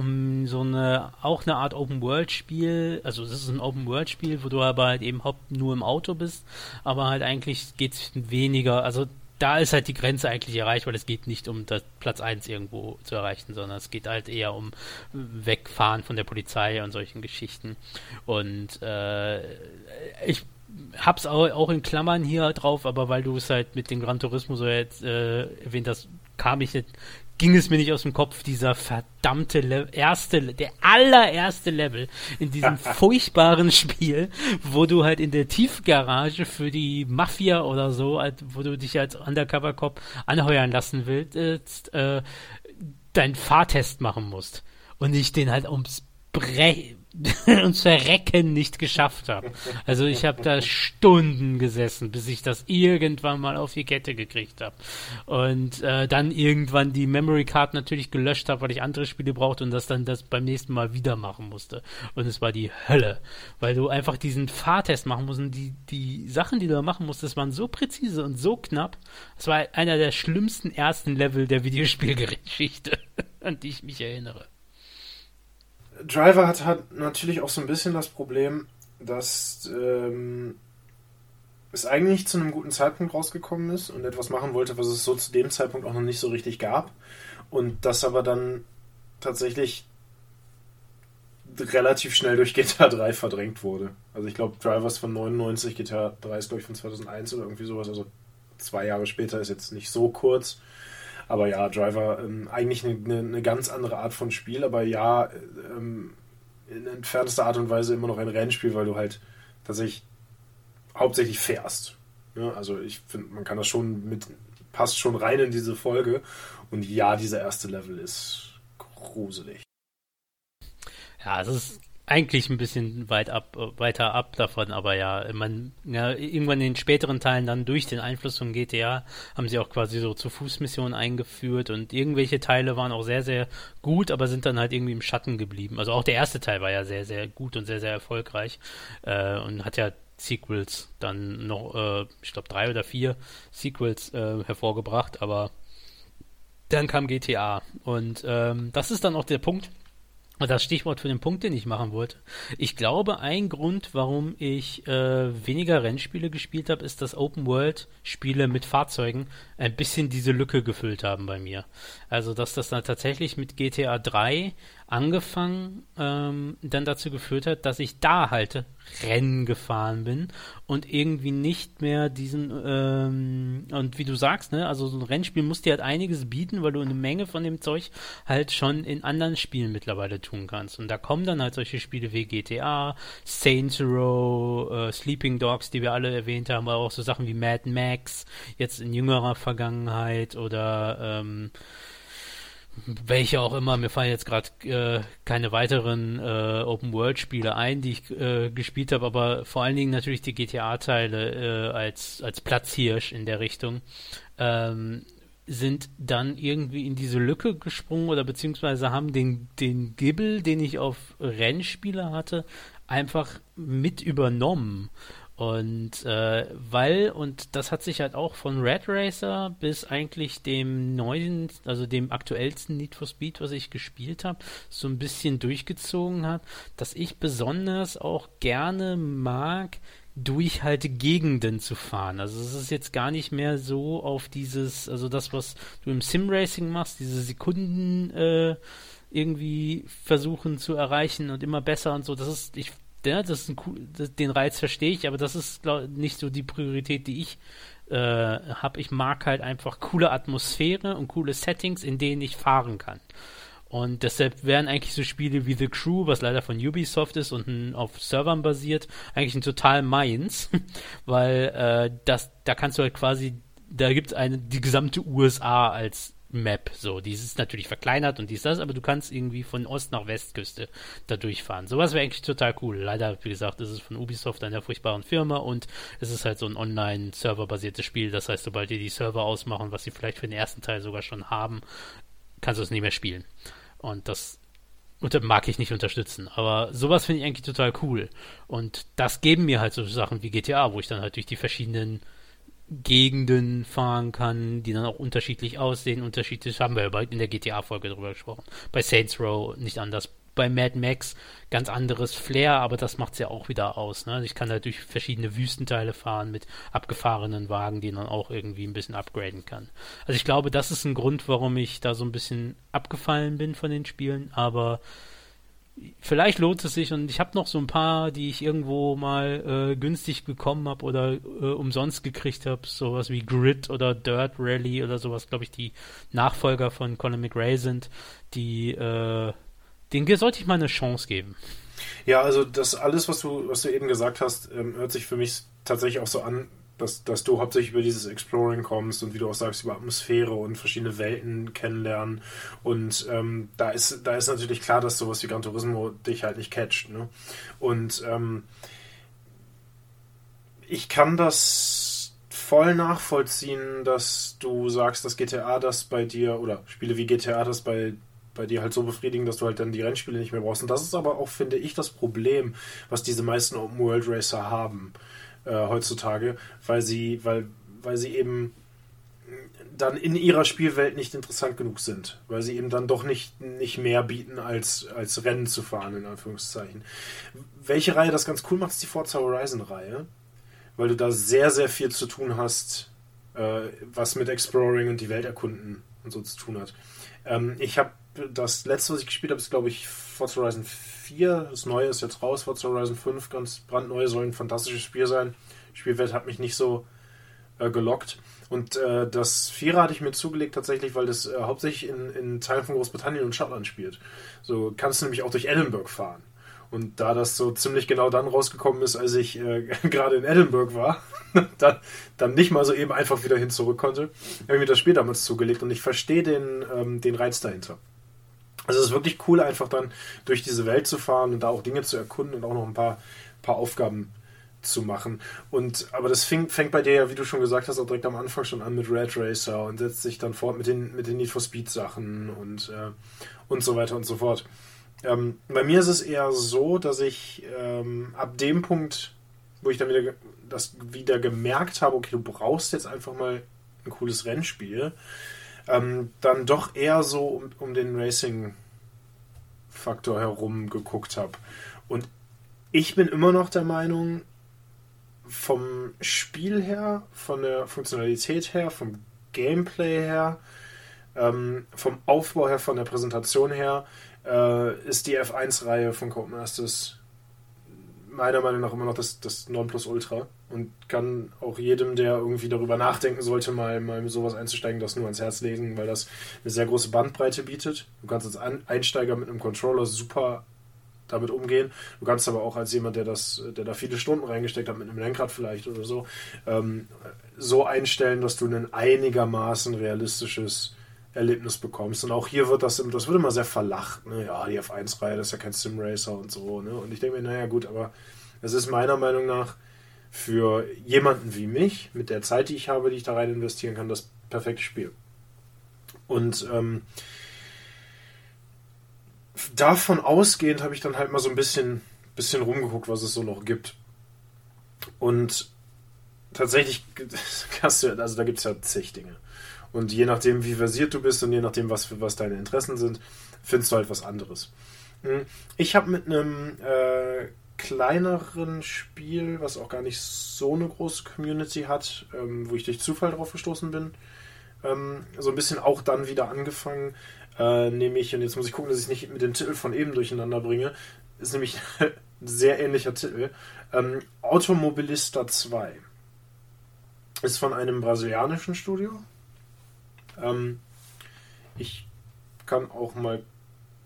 Speaker 2: so eine, auch eine Art Open-World-Spiel. Also es ist ein Open-World-Spiel, wo du aber halt eben haupt nur im Auto bist, aber halt eigentlich geht es weniger, also da ist halt die Grenze eigentlich erreicht, weil es geht nicht um das Platz 1 irgendwo zu erreichen, sondern es geht halt eher um Wegfahren von der Polizei und solchen Geschichten. Und äh, ich hab's auch, auch in Klammern hier drauf, aber weil du es halt mit dem Gran Turismo so jetzt äh, erwähnt hast, kam ich jetzt ging es mir nicht aus dem Kopf, dieser verdammte Le erste, der allererste Level in diesem furchtbaren Spiel, wo du halt in der Tiefgarage für die Mafia oder so, wo du dich als Undercover-Cop anheuern lassen willst, äh, deinen Fahrtest machen musst. Und ich den halt ums Bre und Verrecken nicht geschafft habe. Also ich habe da Stunden gesessen, bis ich das irgendwann mal auf die Kette gekriegt habe. Und äh, dann irgendwann die Memory Card natürlich gelöscht habe, weil ich andere Spiele brauchte und das dann das beim nächsten Mal wieder machen musste. Und es war die Hölle, weil du einfach diesen Fahrtest machen musst und die, die Sachen, die du da machen musstest, waren so präzise und so knapp. Es war einer der schlimmsten ersten Level der Videospielgeschichte, an die ich mich erinnere.
Speaker 1: Driver hat, hat natürlich auch so ein bisschen das Problem, dass ähm, es eigentlich zu einem guten Zeitpunkt rausgekommen ist und etwas machen wollte, was es so zu dem Zeitpunkt auch noch nicht so richtig gab. Und das aber dann tatsächlich relativ schnell durch GTA 3 verdrängt wurde. Also ich glaube, Drivers von 99, GTA 3 ist glaube ich von 2001 oder irgendwie sowas, also zwei Jahre später ist jetzt nicht so kurz. Aber ja, Driver, ähm, eigentlich eine, eine, eine, ganz andere Art von Spiel, aber ja, ähm, in entferntester Art und Weise immer noch ein Rennspiel, weil du halt tatsächlich hauptsächlich fährst. Ja, also ich finde, man kann das schon mit, passt schon rein in diese Folge. Und ja, dieser erste Level ist gruselig.
Speaker 2: Ja, es ist eigentlich ein bisschen weit ab, weiter ab davon, aber ja, man, ja, irgendwann in den späteren Teilen dann durch den Einfluss von GTA haben sie auch quasi so zu Fußmissionen eingeführt und irgendwelche Teile waren auch sehr, sehr gut, aber sind dann halt irgendwie im Schatten geblieben. Also auch der erste Teil war ja sehr, sehr gut und sehr, sehr erfolgreich äh, und hat ja Sequels dann noch, äh, ich glaube drei oder vier Sequels äh, hervorgebracht, aber dann kam GTA und ähm, das ist dann auch der Punkt, das Stichwort für den Punkt, den ich machen wollte. Ich glaube, ein Grund, warum ich äh, weniger Rennspiele gespielt habe, ist, dass Open World Spiele mit Fahrzeugen ein bisschen diese Lücke gefüllt haben bei mir. Also, dass das dann tatsächlich mit GTA 3 angefangen, ähm, dann dazu geführt hat, dass ich da halt Rennen gefahren bin und irgendwie nicht mehr diesen, ähm, und wie du sagst, ne, also so ein Rennspiel muss dir halt einiges bieten, weil du eine Menge von dem Zeug halt schon in anderen Spielen mittlerweile tun kannst. Und da kommen dann halt solche Spiele wie GTA, Saints Row, äh, Sleeping Dogs, die wir alle erwähnt haben, aber auch so Sachen wie Mad Max, jetzt in jüngerer Vergangenheit oder ähm, welche auch immer, mir fallen jetzt gerade äh, keine weiteren äh, Open-World-Spiele ein, die ich äh, gespielt habe, aber vor allen Dingen natürlich die GTA-Teile äh, als, als Platzhirsch in der Richtung, ähm, sind dann irgendwie in diese Lücke gesprungen oder beziehungsweise haben den, den Gibbel, den ich auf Rennspiele hatte, einfach mit übernommen. Und äh, weil, und das hat sich halt auch von Red Racer bis eigentlich dem neuen, also dem aktuellsten Need for Speed, was ich gespielt habe, so ein bisschen durchgezogen hat, dass ich besonders auch gerne mag, durch halt Gegenden zu fahren. Also es ist jetzt gar nicht mehr so auf dieses, also das, was du im Sim-Racing machst, diese Sekunden äh, irgendwie versuchen zu erreichen und immer besser und so. Das ist, ich ja, das ist ein, das, den Reiz verstehe ich, aber das ist glaub, nicht so die Priorität, die ich äh, habe. Ich mag halt einfach coole Atmosphäre und coole Settings, in denen ich fahren kann. Und deshalb wären eigentlich so Spiele wie The Crew, was leider von Ubisoft ist und auf Servern basiert, eigentlich ein total meins, weil äh, das, da kannst du halt quasi, da gibt es die gesamte USA als Map. So, die ist natürlich verkleinert und dies, das, aber du kannst irgendwie von Ost nach Westküste da durchfahren. Sowas wäre eigentlich total cool. Leider, wie gesagt, ist es von Ubisoft, einer furchtbaren Firma und es ist halt so ein Online-Server-basiertes Spiel. Das heißt, sobald die die Server ausmachen, was sie vielleicht für den ersten Teil sogar schon haben, kannst du es nicht mehr spielen. Und das und mag ich nicht unterstützen. Aber sowas finde ich eigentlich total cool. Und das geben mir halt so Sachen wie GTA, wo ich dann halt durch die verschiedenen Gegenden fahren kann, die dann auch unterschiedlich aussehen, unterschiedlich, haben wir ja in der GTA-Folge drüber gesprochen. Bei Saints Row nicht anders. Bei Mad Max ganz anderes Flair, aber das macht es ja auch wieder aus. Ne? Ich kann halt durch verschiedene Wüstenteile fahren mit abgefahrenen Wagen, die man auch irgendwie ein bisschen upgraden kann. Also ich glaube, das ist ein Grund, warum ich da so ein bisschen abgefallen bin von den Spielen, aber vielleicht lohnt es sich und ich habe noch so ein paar, die ich irgendwo mal äh, günstig bekommen habe oder äh, umsonst gekriegt habe, sowas wie Grid oder Dirt Rally oder sowas, glaube ich, die Nachfolger von Colin McRae sind, die äh, denen sollte ich mal eine Chance geben.
Speaker 1: Ja, also das alles, was du, was du eben gesagt hast, ähm, hört sich für mich tatsächlich auch so an, dass, dass du hauptsächlich über dieses Exploring kommst und wie du auch sagst, über Atmosphäre und verschiedene Welten kennenlernen. Und ähm, da, ist, da ist natürlich klar, dass sowas wie Gran Turismo dich halt nicht catcht. Ne? Und ähm, ich kann das voll nachvollziehen, dass du sagst, dass GTA das bei dir oder Spiele wie GTA das bei bei dir halt so befriedigen, dass du halt dann die Rennspiele nicht mehr brauchst. Und das ist aber auch, finde ich, das Problem, was diese meisten Open World Racer haben äh, heutzutage, weil sie, weil, weil sie eben dann in ihrer Spielwelt nicht interessant genug sind, weil sie eben dann doch nicht, nicht mehr bieten, als, als Rennen zu fahren, in Anführungszeichen. Welche Reihe das ganz cool macht, ist die Forza Horizon-Reihe, weil du da sehr, sehr viel zu tun hast, äh, was mit Exploring und die Welt erkunden und so zu tun hat. Ähm, ich habe das letzte, was ich gespielt habe, ist, glaube ich, Forza Horizon 4. Das neue ist jetzt raus. Forza Horizon 5, ganz brandneu, soll ein fantastisches Spiel sein. Spielwelt hat mich nicht so äh, gelockt. Und äh, das Vierer hatte ich mir zugelegt tatsächlich, weil das äh, hauptsächlich in, in Teilen von Großbritannien und Schottland spielt. So kannst du nämlich auch durch Edinburgh fahren. Und da das so ziemlich genau dann rausgekommen ist, als ich äh, gerade in Edinburgh war, dann, dann nicht mal so eben einfach wieder hin zurück konnte, habe ich mir das Spiel damals zugelegt und ich verstehe den, ähm, den Reiz dahinter. Also es ist wirklich cool, einfach dann durch diese Welt zu fahren und da auch Dinge zu erkunden und auch noch ein paar, paar Aufgaben zu machen. Und aber das fing, fängt bei dir ja, wie du schon gesagt hast, auch direkt am Anfang schon an mit Red Racer und setzt sich dann fort mit den, mit den Need for Speed Sachen und, äh, und so weiter und so fort. Ähm, bei mir ist es eher so, dass ich ähm, ab dem Punkt, wo ich dann wieder das wieder gemerkt habe, okay, du brauchst jetzt einfach mal ein cooles Rennspiel, ähm, dann doch eher so um, um den Racing-Faktor herum geguckt habe. Und ich bin immer noch der Meinung, vom Spiel her, von der Funktionalität her, vom Gameplay her, ähm, vom Aufbau her, von der Präsentation her, äh, ist die F1-Reihe von Codemasters meiner Meinung nach immer noch das, das Nonplusultra und kann auch jedem, der irgendwie darüber nachdenken sollte, mal, mal sowas einzusteigen, das nur ans Herz legen, weil das eine sehr große Bandbreite bietet. Du kannst als Einsteiger mit einem Controller super damit umgehen. Du kannst aber auch als jemand, der das, der da viele Stunden reingesteckt hat, mit einem Lenkrad vielleicht oder so, ähm, so einstellen, dass du ein einigermaßen realistisches Erlebnis bekommst. Und auch hier wird das, das wird immer sehr verlacht. Ne? Ja, die F1-Reihe, das ist ja kein Sim-Racer und so. Ne? Und ich denke mir, naja, gut, aber es ist meiner Meinung nach für jemanden wie mich, mit der Zeit, die ich habe, die ich da rein investieren kann, das perfekte Spiel. Und ähm, davon ausgehend habe ich dann halt mal so ein bisschen, bisschen rumgeguckt, was es so noch gibt. Und tatsächlich, also da gibt es ja zig Dinge. Und je nachdem, wie versiert du bist und je nachdem, was, was deine Interessen sind, findest du halt was anderes. Hm, ich habe mit einem äh, kleineren Spiel, was auch gar nicht so eine große Community hat, ähm, wo ich durch Zufall drauf gestoßen bin, ähm, so ein bisschen auch dann wieder angefangen. Äh, nämlich, und jetzt muss ich gucken, dass ich nicht mit dem Titel von eben durcheinander bringe, ist nämlich ein sehr ähnlicher Titel. Ähm, Automobilista 2 ist von einem brasilianischen Studio. Ähm, ich kann auch mal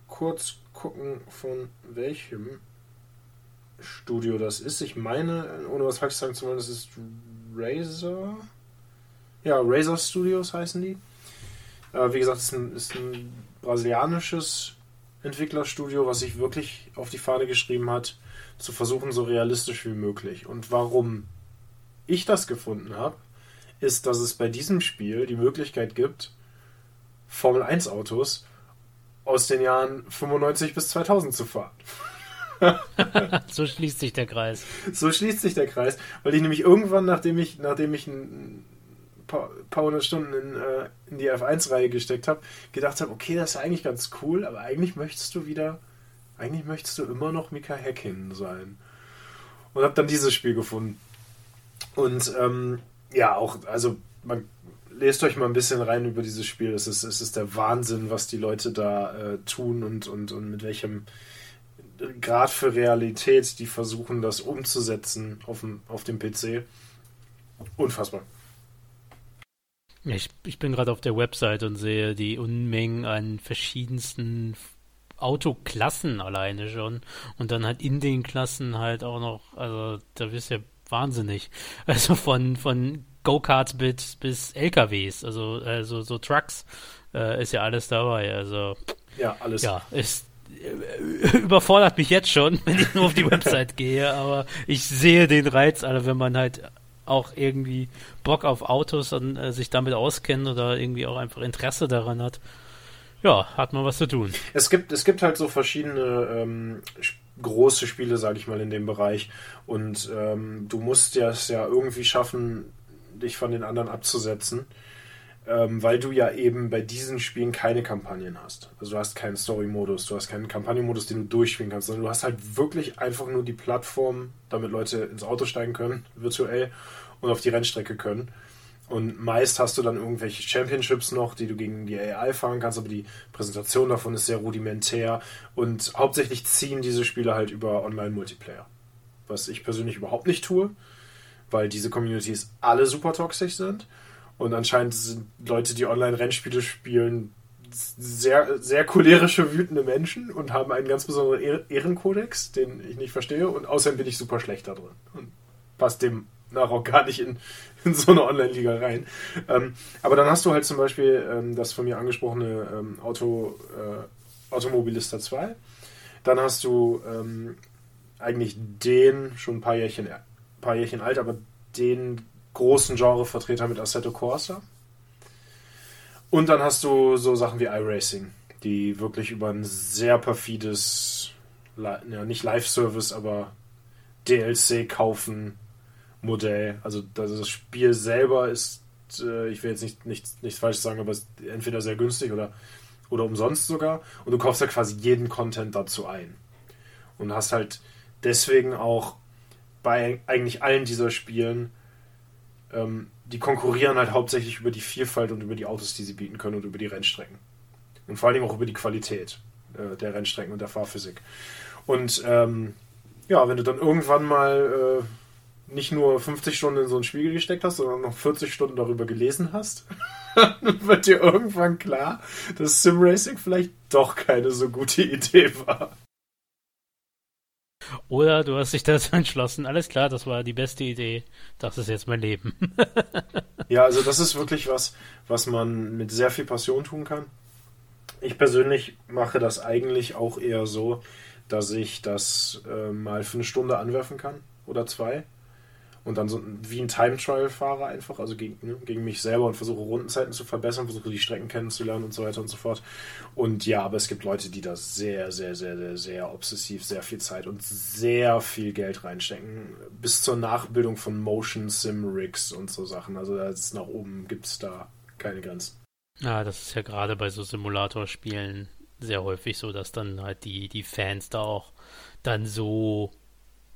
Speaker 1: kurz gucken, von welchem Studio das ist. Ich meine, ohne was falsch sagen zu wollen, das ist Razer. Ja, Razer Studios heißen die. Äh, wie gesagt, es ist ein, ist ein brasilianisches Entwicklerstudio, was sich wirklich auf die Fahne geschrieben hat, zu versuchen, so realistisch wie möglich. Und warum ich das gefunden habe, ist, dass es bei diesem Spiel die Möglichkeit gibt, Formel 1 Autos aus den Jahren 95 bis 2000 zu fahren.
Speaker 2: so schließt sich der Kreis.
Speaker 1: So schließt sich der Kreis, weil ich nämlich irgendwann, nachdem ich, nachdem ich ein paar, hundert Stunden in, äh, in die F1-Reihe gesteckt habe, gedacht habe, okay, das ist eigentlich ganz cool, aber eigentlich möchtest du wieder, eigentlich möchtest du immer noch Mika Häkkinen sein. Und habe dann dieses Spiel gefunden. Und ähm, ja, auch, also man lest euch mal ein bisschen rein über dieses Spiel. Es ist, es ist der Wahnsinn, was die Leute da äh, tun und, und, und mit welchem Grad für Realität die versuchen, das umzusetzen auf dem, auf dem PC. Unfassbar.
Speaker 2: Ich, ich bin gerade auf der Website und sehe die Unmengen an verschiedensten Autoklassen alleine schon. Und dann halt in den Klassen halt auch noch, also da bist ja wahnsinnig. Also von, von Go-Karts bis, bis LKWs, also, also so Trucks äh, ist ja alles dabei. Also
Speaker 1: ja, alles.
Speaker 2: Ja, ist überfordert mich jetzt schon, wenn ich nur auf die Website gehe, aber ich sehe den Reiz, also wenn man halt auch irgendwie Bock auf Autos und äh, sich damit auskennt oder irgendwie auch einfach Interesse daran hat. Ja, hat man was zu tun.
Speaker 1: Es gibt, es gibt halt so verschiedene ähm, große Spiele, sage ich mal, in dem Bereich. Und ähm, du musst ja es ja irgendwie schaffen, dich von den anderen abzusetzen, ähm, weil du ja eben bei diesen Spielen keine Kampagnen hast. Also du hast keinen Story-Modus, du hast keinen Kampagnenmodus, den du durchspielen kannst, sondern du hast halt wirklich einfach nur die Plattform, damit Leute ins Auto steigen können, virtuell, und auf die Rennstrecke können. Und meist hast du dann irgendwelche Championships noch, die du gegen die AI fahren kannst, aber die Präsentation davon ist sehr rudimentär und hauptsächlich ziehen diese Spiele halt über Online-Multiplayer. Was ich persönlich überhaupt nicht tue weil diese Communities alle super toxisch sind. Und anscheinend sind Leute, die Online-Rennspiele spielen, sehr, sehr cholerische, wütende Menschen und haben einen ganz besonderen Ehrenkodex, den ich nicht verstehe. Und außerdem bin ich super schlecht da drin. Und passt dem nach auch gar nicht in, in so eine Online-Liga rein. Ähm, aber dann hast du halt zum Beispiel ähm, das von mir angesprochene ähm, Auto, äh, Automobilista 2. Dann hast du ähm, eigentlich den schon ein paar Jährchen paar Jährchen alt, aber den großen Genrevertreter mit Assetto Corsa. Und dann hast du so Sachen wie iRacing, die wirklich über ein sehr perfides, ja, nicht Live-Service, aber DLC kaufen Modell. Also das Spiel selber ist, äh, ich will jetzt nicht, nicht, nichts Falsches sagen, aber ist entweder sehr günstig oder, oder umsonst sogar. Und du kaufst ja quasi jeden Content dazu ein. Und hast halt deswegen auch bei eigentlich allen dieser Spielen, ähm, die konkurrieren halt hauptsächlich über die Vielfalt und über die Autos, die sie bieten können und über die Rennstrecken. Und vor Dingen auch über die Qualität. äh, der Rennstrecken und der Fahrphysik. Und ähm, ja, wenn du dann irgendwann mal äh, nicht nur 50 Stunden in so ein Spiel gesteckt hast, sondern noch 40 Stunden darüber gelesen hast, dann wird dir irgendwann klar, dass Simracing vielleicht doch keine so gute Idee war.
Speaker 2: Oder du hast dich dazu entschlossen, alles klar, das war die beste Idee, das ist jetzt mein Leben.
Speaker 1: ja, also das ist wirklich was, was man mit sehr viel Passion tun kann. Ich persönlich mache das eigentlich auch eher so, dass ich das äh, mal für eine Stunde anwerfen kann oder zwei und dann so wie ein Time Trial fahre einfach, also gegen, ne, gegen mich selber und versuche Rundenzeiten zu verbessern, versuche die Strecken kennenzulernen und so weiter und so fort. Und ja, aber es gibt Leute, die da sehr, sehr, sehr, sehr, sehr obsessiv sehr viel Zeit und sehr viel Geld reinstecken, bis zur Nachbildung von Motion Sim Rigs und so Sachen. Also da ist nach oben gibt es da keine Grenzen.
Speaker 2: Ja, das ist ja gerade bei so Simulatorspielen sehr häufig so, dass dann halt die, die Fans da auch dann so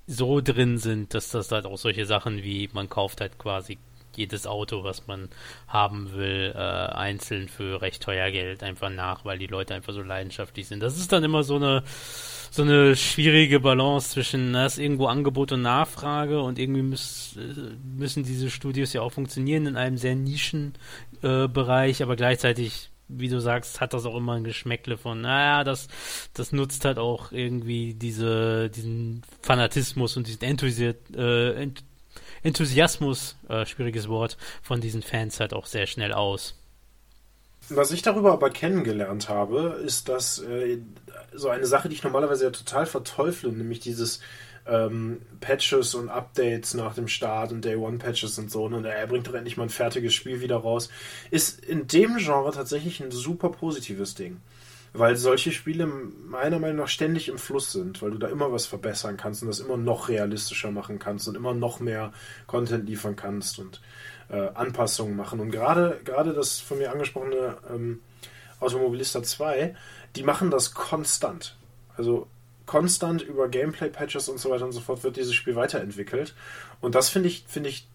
Speaker 2: so drin sind, dass das halt auch solche Sachen wie man kauft halt quasi jedes Auto, was man haben will, äh, einzeln für recht teuer Geld einfach nach, weil die Leute einfach so leidenschaftlich sind. Das ist dann immer so eine so eine schwierige Balance zwischen, da ist irgendwo Angebot und Nachfrage und irgendwie müß, müssen diese Studios ja auch funktionieren in einem sehr Nischen äh, Bereich, aber gleichzeitig wie du sagst, hat das auch immer ein Geschmäckle von, naja, das, das nutzt halt auch irgendwie diese, diesen Fanatismus und diesen Enthusi äh, Enthusiasmus, äh, schwieriges Wort, von diesen Fans halt auch sehr schnell aus.
Speaker 1: Was ich darüber aber kennengelernt habe, ist, dass äh, so eine Sache, die ich normalerweise ja total verteufle, nämlich dieses ähm, Patches und Updates nach dem Start und Day One Patches und so. Und er bringt doch endlich mal ein fertiges Spiel wieder raus. Ist in dem Genre tatsächlich ein super positives Ding. Weil solche Spiele meiner Meinung nach ständig im Fluss sind, weil du da immer was verbessern kannst und das immer noch realistischer machen kannst und immer noch mehr Content liefern kannst und äh, Anpassungen machen. Und gerade gerade das von mir angesprochene ähm, Automobilista 2, die machen das konstant. Also konstant über Gameplay-Patches und so weiter und so fort wird dieses Spiel weiterentwickelt. Und das finde ich, finde ich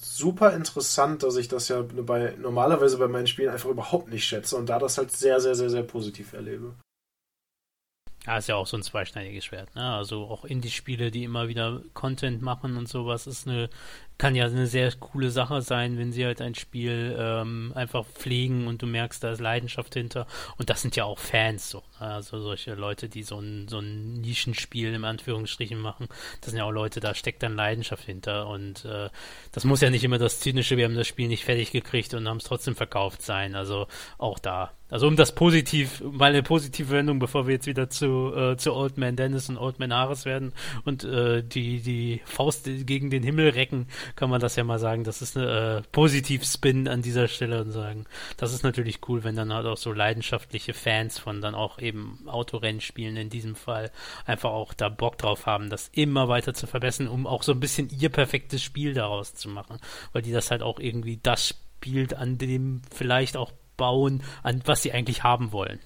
Speaker 1: super interessant, dass ich das ja bei, normalerweise bei meinen Spielen einfach überhaupt nicht schätze und da das halt sehr, sehr, sehr, sehr positiv erlebe.
Speaker 2: Ja, ist ja auch so ein zweischneidiges Schwert. Ne? Also auch Indie-Spiele, die immer wieder Content machen und sowas, ist eine kann ja eine sehr coole Sache sein, wenn sie halt ein Spiel ähm, einfach pflegen und du merkst, da ist Leidenschaft hinter. Und das sind ja auch Fans, so. Ne? Also solche Leute, die so ein, so ein Nischenspiel im Anführungsstrichen machen. Das sind ja auch Leute, da steckt dann Leidenschaft hinter. Und äh, das muss ja nicht immer das zynische, wir haben das Spiel nicht fertig gekriegt und haben es trotzdem verkauft sein. Also auch da. Also um das positiv, mal eine positive Wendung, bevor wir jetzt wieder zu, äh, zu Old Man Dennis und Old Man Harris werden und äh, die, die Faust gegen den Himmel recken, kann man das ja mal sagen. Das ist ein äh, Positiv-Spin an dieser Stelle und sagen, das ist natürlich cool, wenn dann halt auch so leidenschaftliche Fans von dann auch eben Autorennspielen in diesem Fall einfach auch da Bock drauf haben, das immer weiter zu verbessern, um auch so ein bisschen ihr perfektes Spiel daraus zu machen. Weil die das halt auch irgendwie das spielt, an dem vielleicht auch bauen, an was sie eigentlich haben wollen.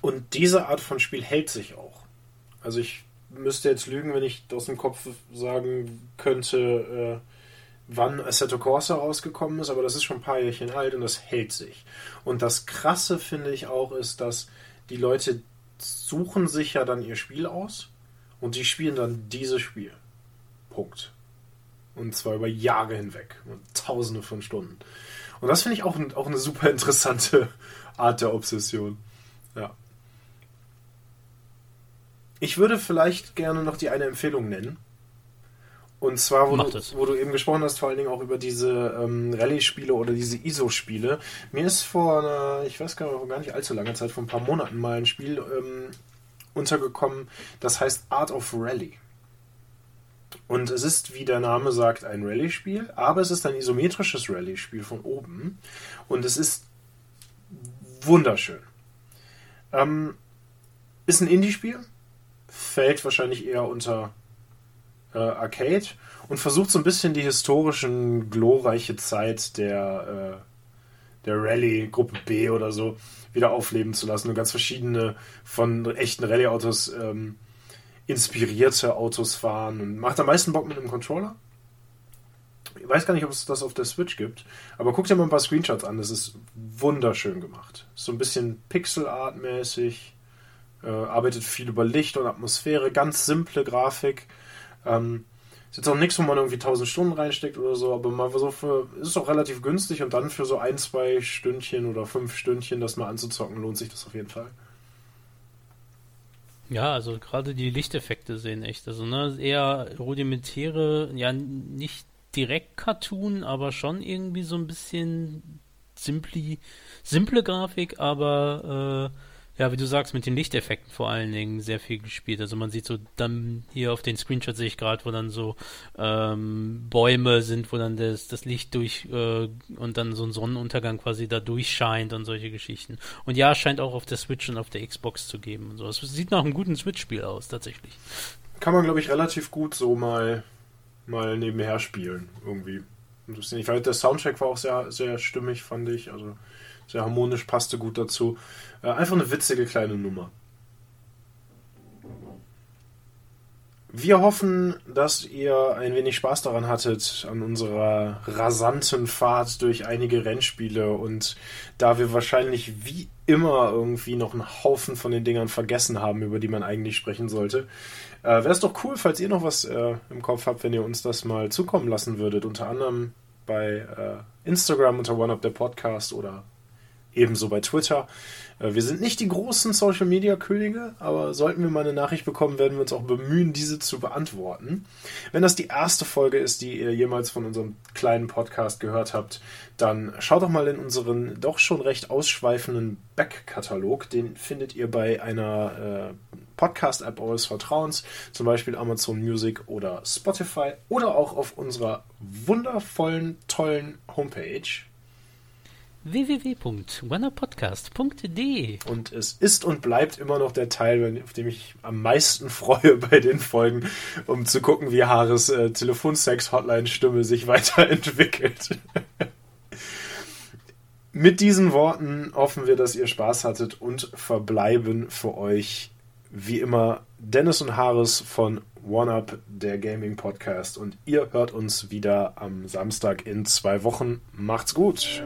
Speaker 1: Und diese Art von Spiel hält sich auch. Also ich müsste jetzt lügen, wenn ich aus dem Kopf sagen könnte, äh, wann Assetto Corsa rausgekommen ist, aber das ist schon ein paar Jährchen alt und das hält sich. Und das Krasse finde ich auch ist, dass die Leute suchen sich ja dann ihr Spiel aus und die spielen dann dieses Spiel. Punkt. Und zwar über Jahre hinweg und tausende von Stunden. Und das finde ich auch, auch eine super interessante Art der Obsession. Ja. Ich würde vielleicht gerne noch die eine Empfehlung nennen. Und zwar, wo du, wo du, eben gesprochen hast, vor allen Dingen auch über diese ähm, Rallye-Spiele oder diese ISO-Spiele. Mir ist vor einer, ich weiß gar nicht, gar nicht allzu langer Zeit, vor ein paar Monaten mal ein Spiel ähm, untergekommen, das heißt Art of Rally. Und es ist, wie der Name sagt, ein Rallye-Spiel, aber es ist ein isometrisches Rallye-Spiel von oben. Und es ist wunderschön. Ähm, ist ein Indie-Spiel, fällt wahrscheinlich eher unter äh, Arcade und versucht so ein bisschen die historischen, glorreiche Zeit der, äh, der Rallye-Gruppe B oder so wieder aufleben zu lassen und ganz verschiedene von echten Rallye-Autos ähm, inspirierte Autos fahren und macht am meisten Bock mit einem Controller. Ich weiß gar nicht, ob es das auf der Switch gibt, aber guck dir mal ein paar Screenshots an, das ist wunderschön gemacht. So ein bisschen Pixel-Art-mäßig, Äh, arbeitet viel über Licht und Atmosphäre, ganz simple Grafik. Ähm, ist jetzt auch nichts, wo man irgendwie 1000 Stunden reinsteckt oder so, aber mal so für, ist auch relativ günstig und dann für so ein, zwei Stündchen oder fünf Stündchen das mal anzuzocken, lohnt sich das auf jeden Fall.
Speaker 2: Ja, also gerade die Lichteffekte sehen echt, also ne, eher rudimentäre, ja nicht direkt Cartoon, aber schon irgendwie so ein bisschen simpli, simple Grafik, aber äh, ja, wie du sagst, mit den Lichteffekten vor allen Dingen sehr viel gespielt. Also man sieht so dann hier auf den Screenshot sehe ich gerade, wo dann so ähm, Bäume sind, wo dann das, das Licht durch äh, und dann so ein Sonnenuntergang quasi da durchscheint und solche Geschichten. Und ja, scheint auch auf der Switch und auf der Xbox zu geben und so. Es sieht nach einem guten Switch-Spiel aus, tatsächlich.
Speaker 1: Kann man, glaube ich, relativ gut so mal, mal nebenher spielen, irgendwie. Ich weiß, der Soundtrack war auch sehr, sehr stimmig, fand ich. Also sehr harmonisch, passte gut dazu. Äh, einfach eine witzige kleine Nummer. Wir hoffen, dass ihr ein wenig Spaß daran hattet an unserer rasanten Fahrt durch einige Rennspiele und da wir wahrscheinlich wie immer irgendwie noch einen Haufen von den Dingern vergessen haben, über die man eigentlich sprechen sollte, äh, wäre es doch cool, falls ihr noch was äh, im Kopf habt, wenn ihr uns das mal zukommen lassen würdet. Unter anderem bei äh, Instagram unter OneUp der Podcast oder ebenso bei Twitter. Äh, wir sind nicht die großen Social Media Könige, aber sollten wir mal eine Nachricht bekommen, werden wir uns auch bemühen, diese zu beantworten. Wenn das die erste Folge ist, die ihr jemals von unserem kleinen Podcast gehört habt, dann schaut doch mal in unseren doch schon recht ausschweifenden Backkatalog. Den findet ihr bei einer äh, Podcast-App eures Vertrauens, zum Beispiel Amazon Music oder Spotify oder auch auf unserer wundervollen, tollen Homepage
Speaker 2: www.wannerpodcast.de
Speaker 1: Und es ist und bleibt immer noch der Teil, auf dem ich am meisten freue bei den Folgen, um zu gucken, wie Haares äh, Telefonsex-Hotline-Stimme sich weiterentwickelt. Mit diesen Worten hoffen wir, dass ihr Spaß hattet und verbleiben für euch wie immer Dennis und Haares von OneUp, der Gaming Podcast. Und ihr hört uns wieder am Samstag in zwei Wochen. Macht's gut!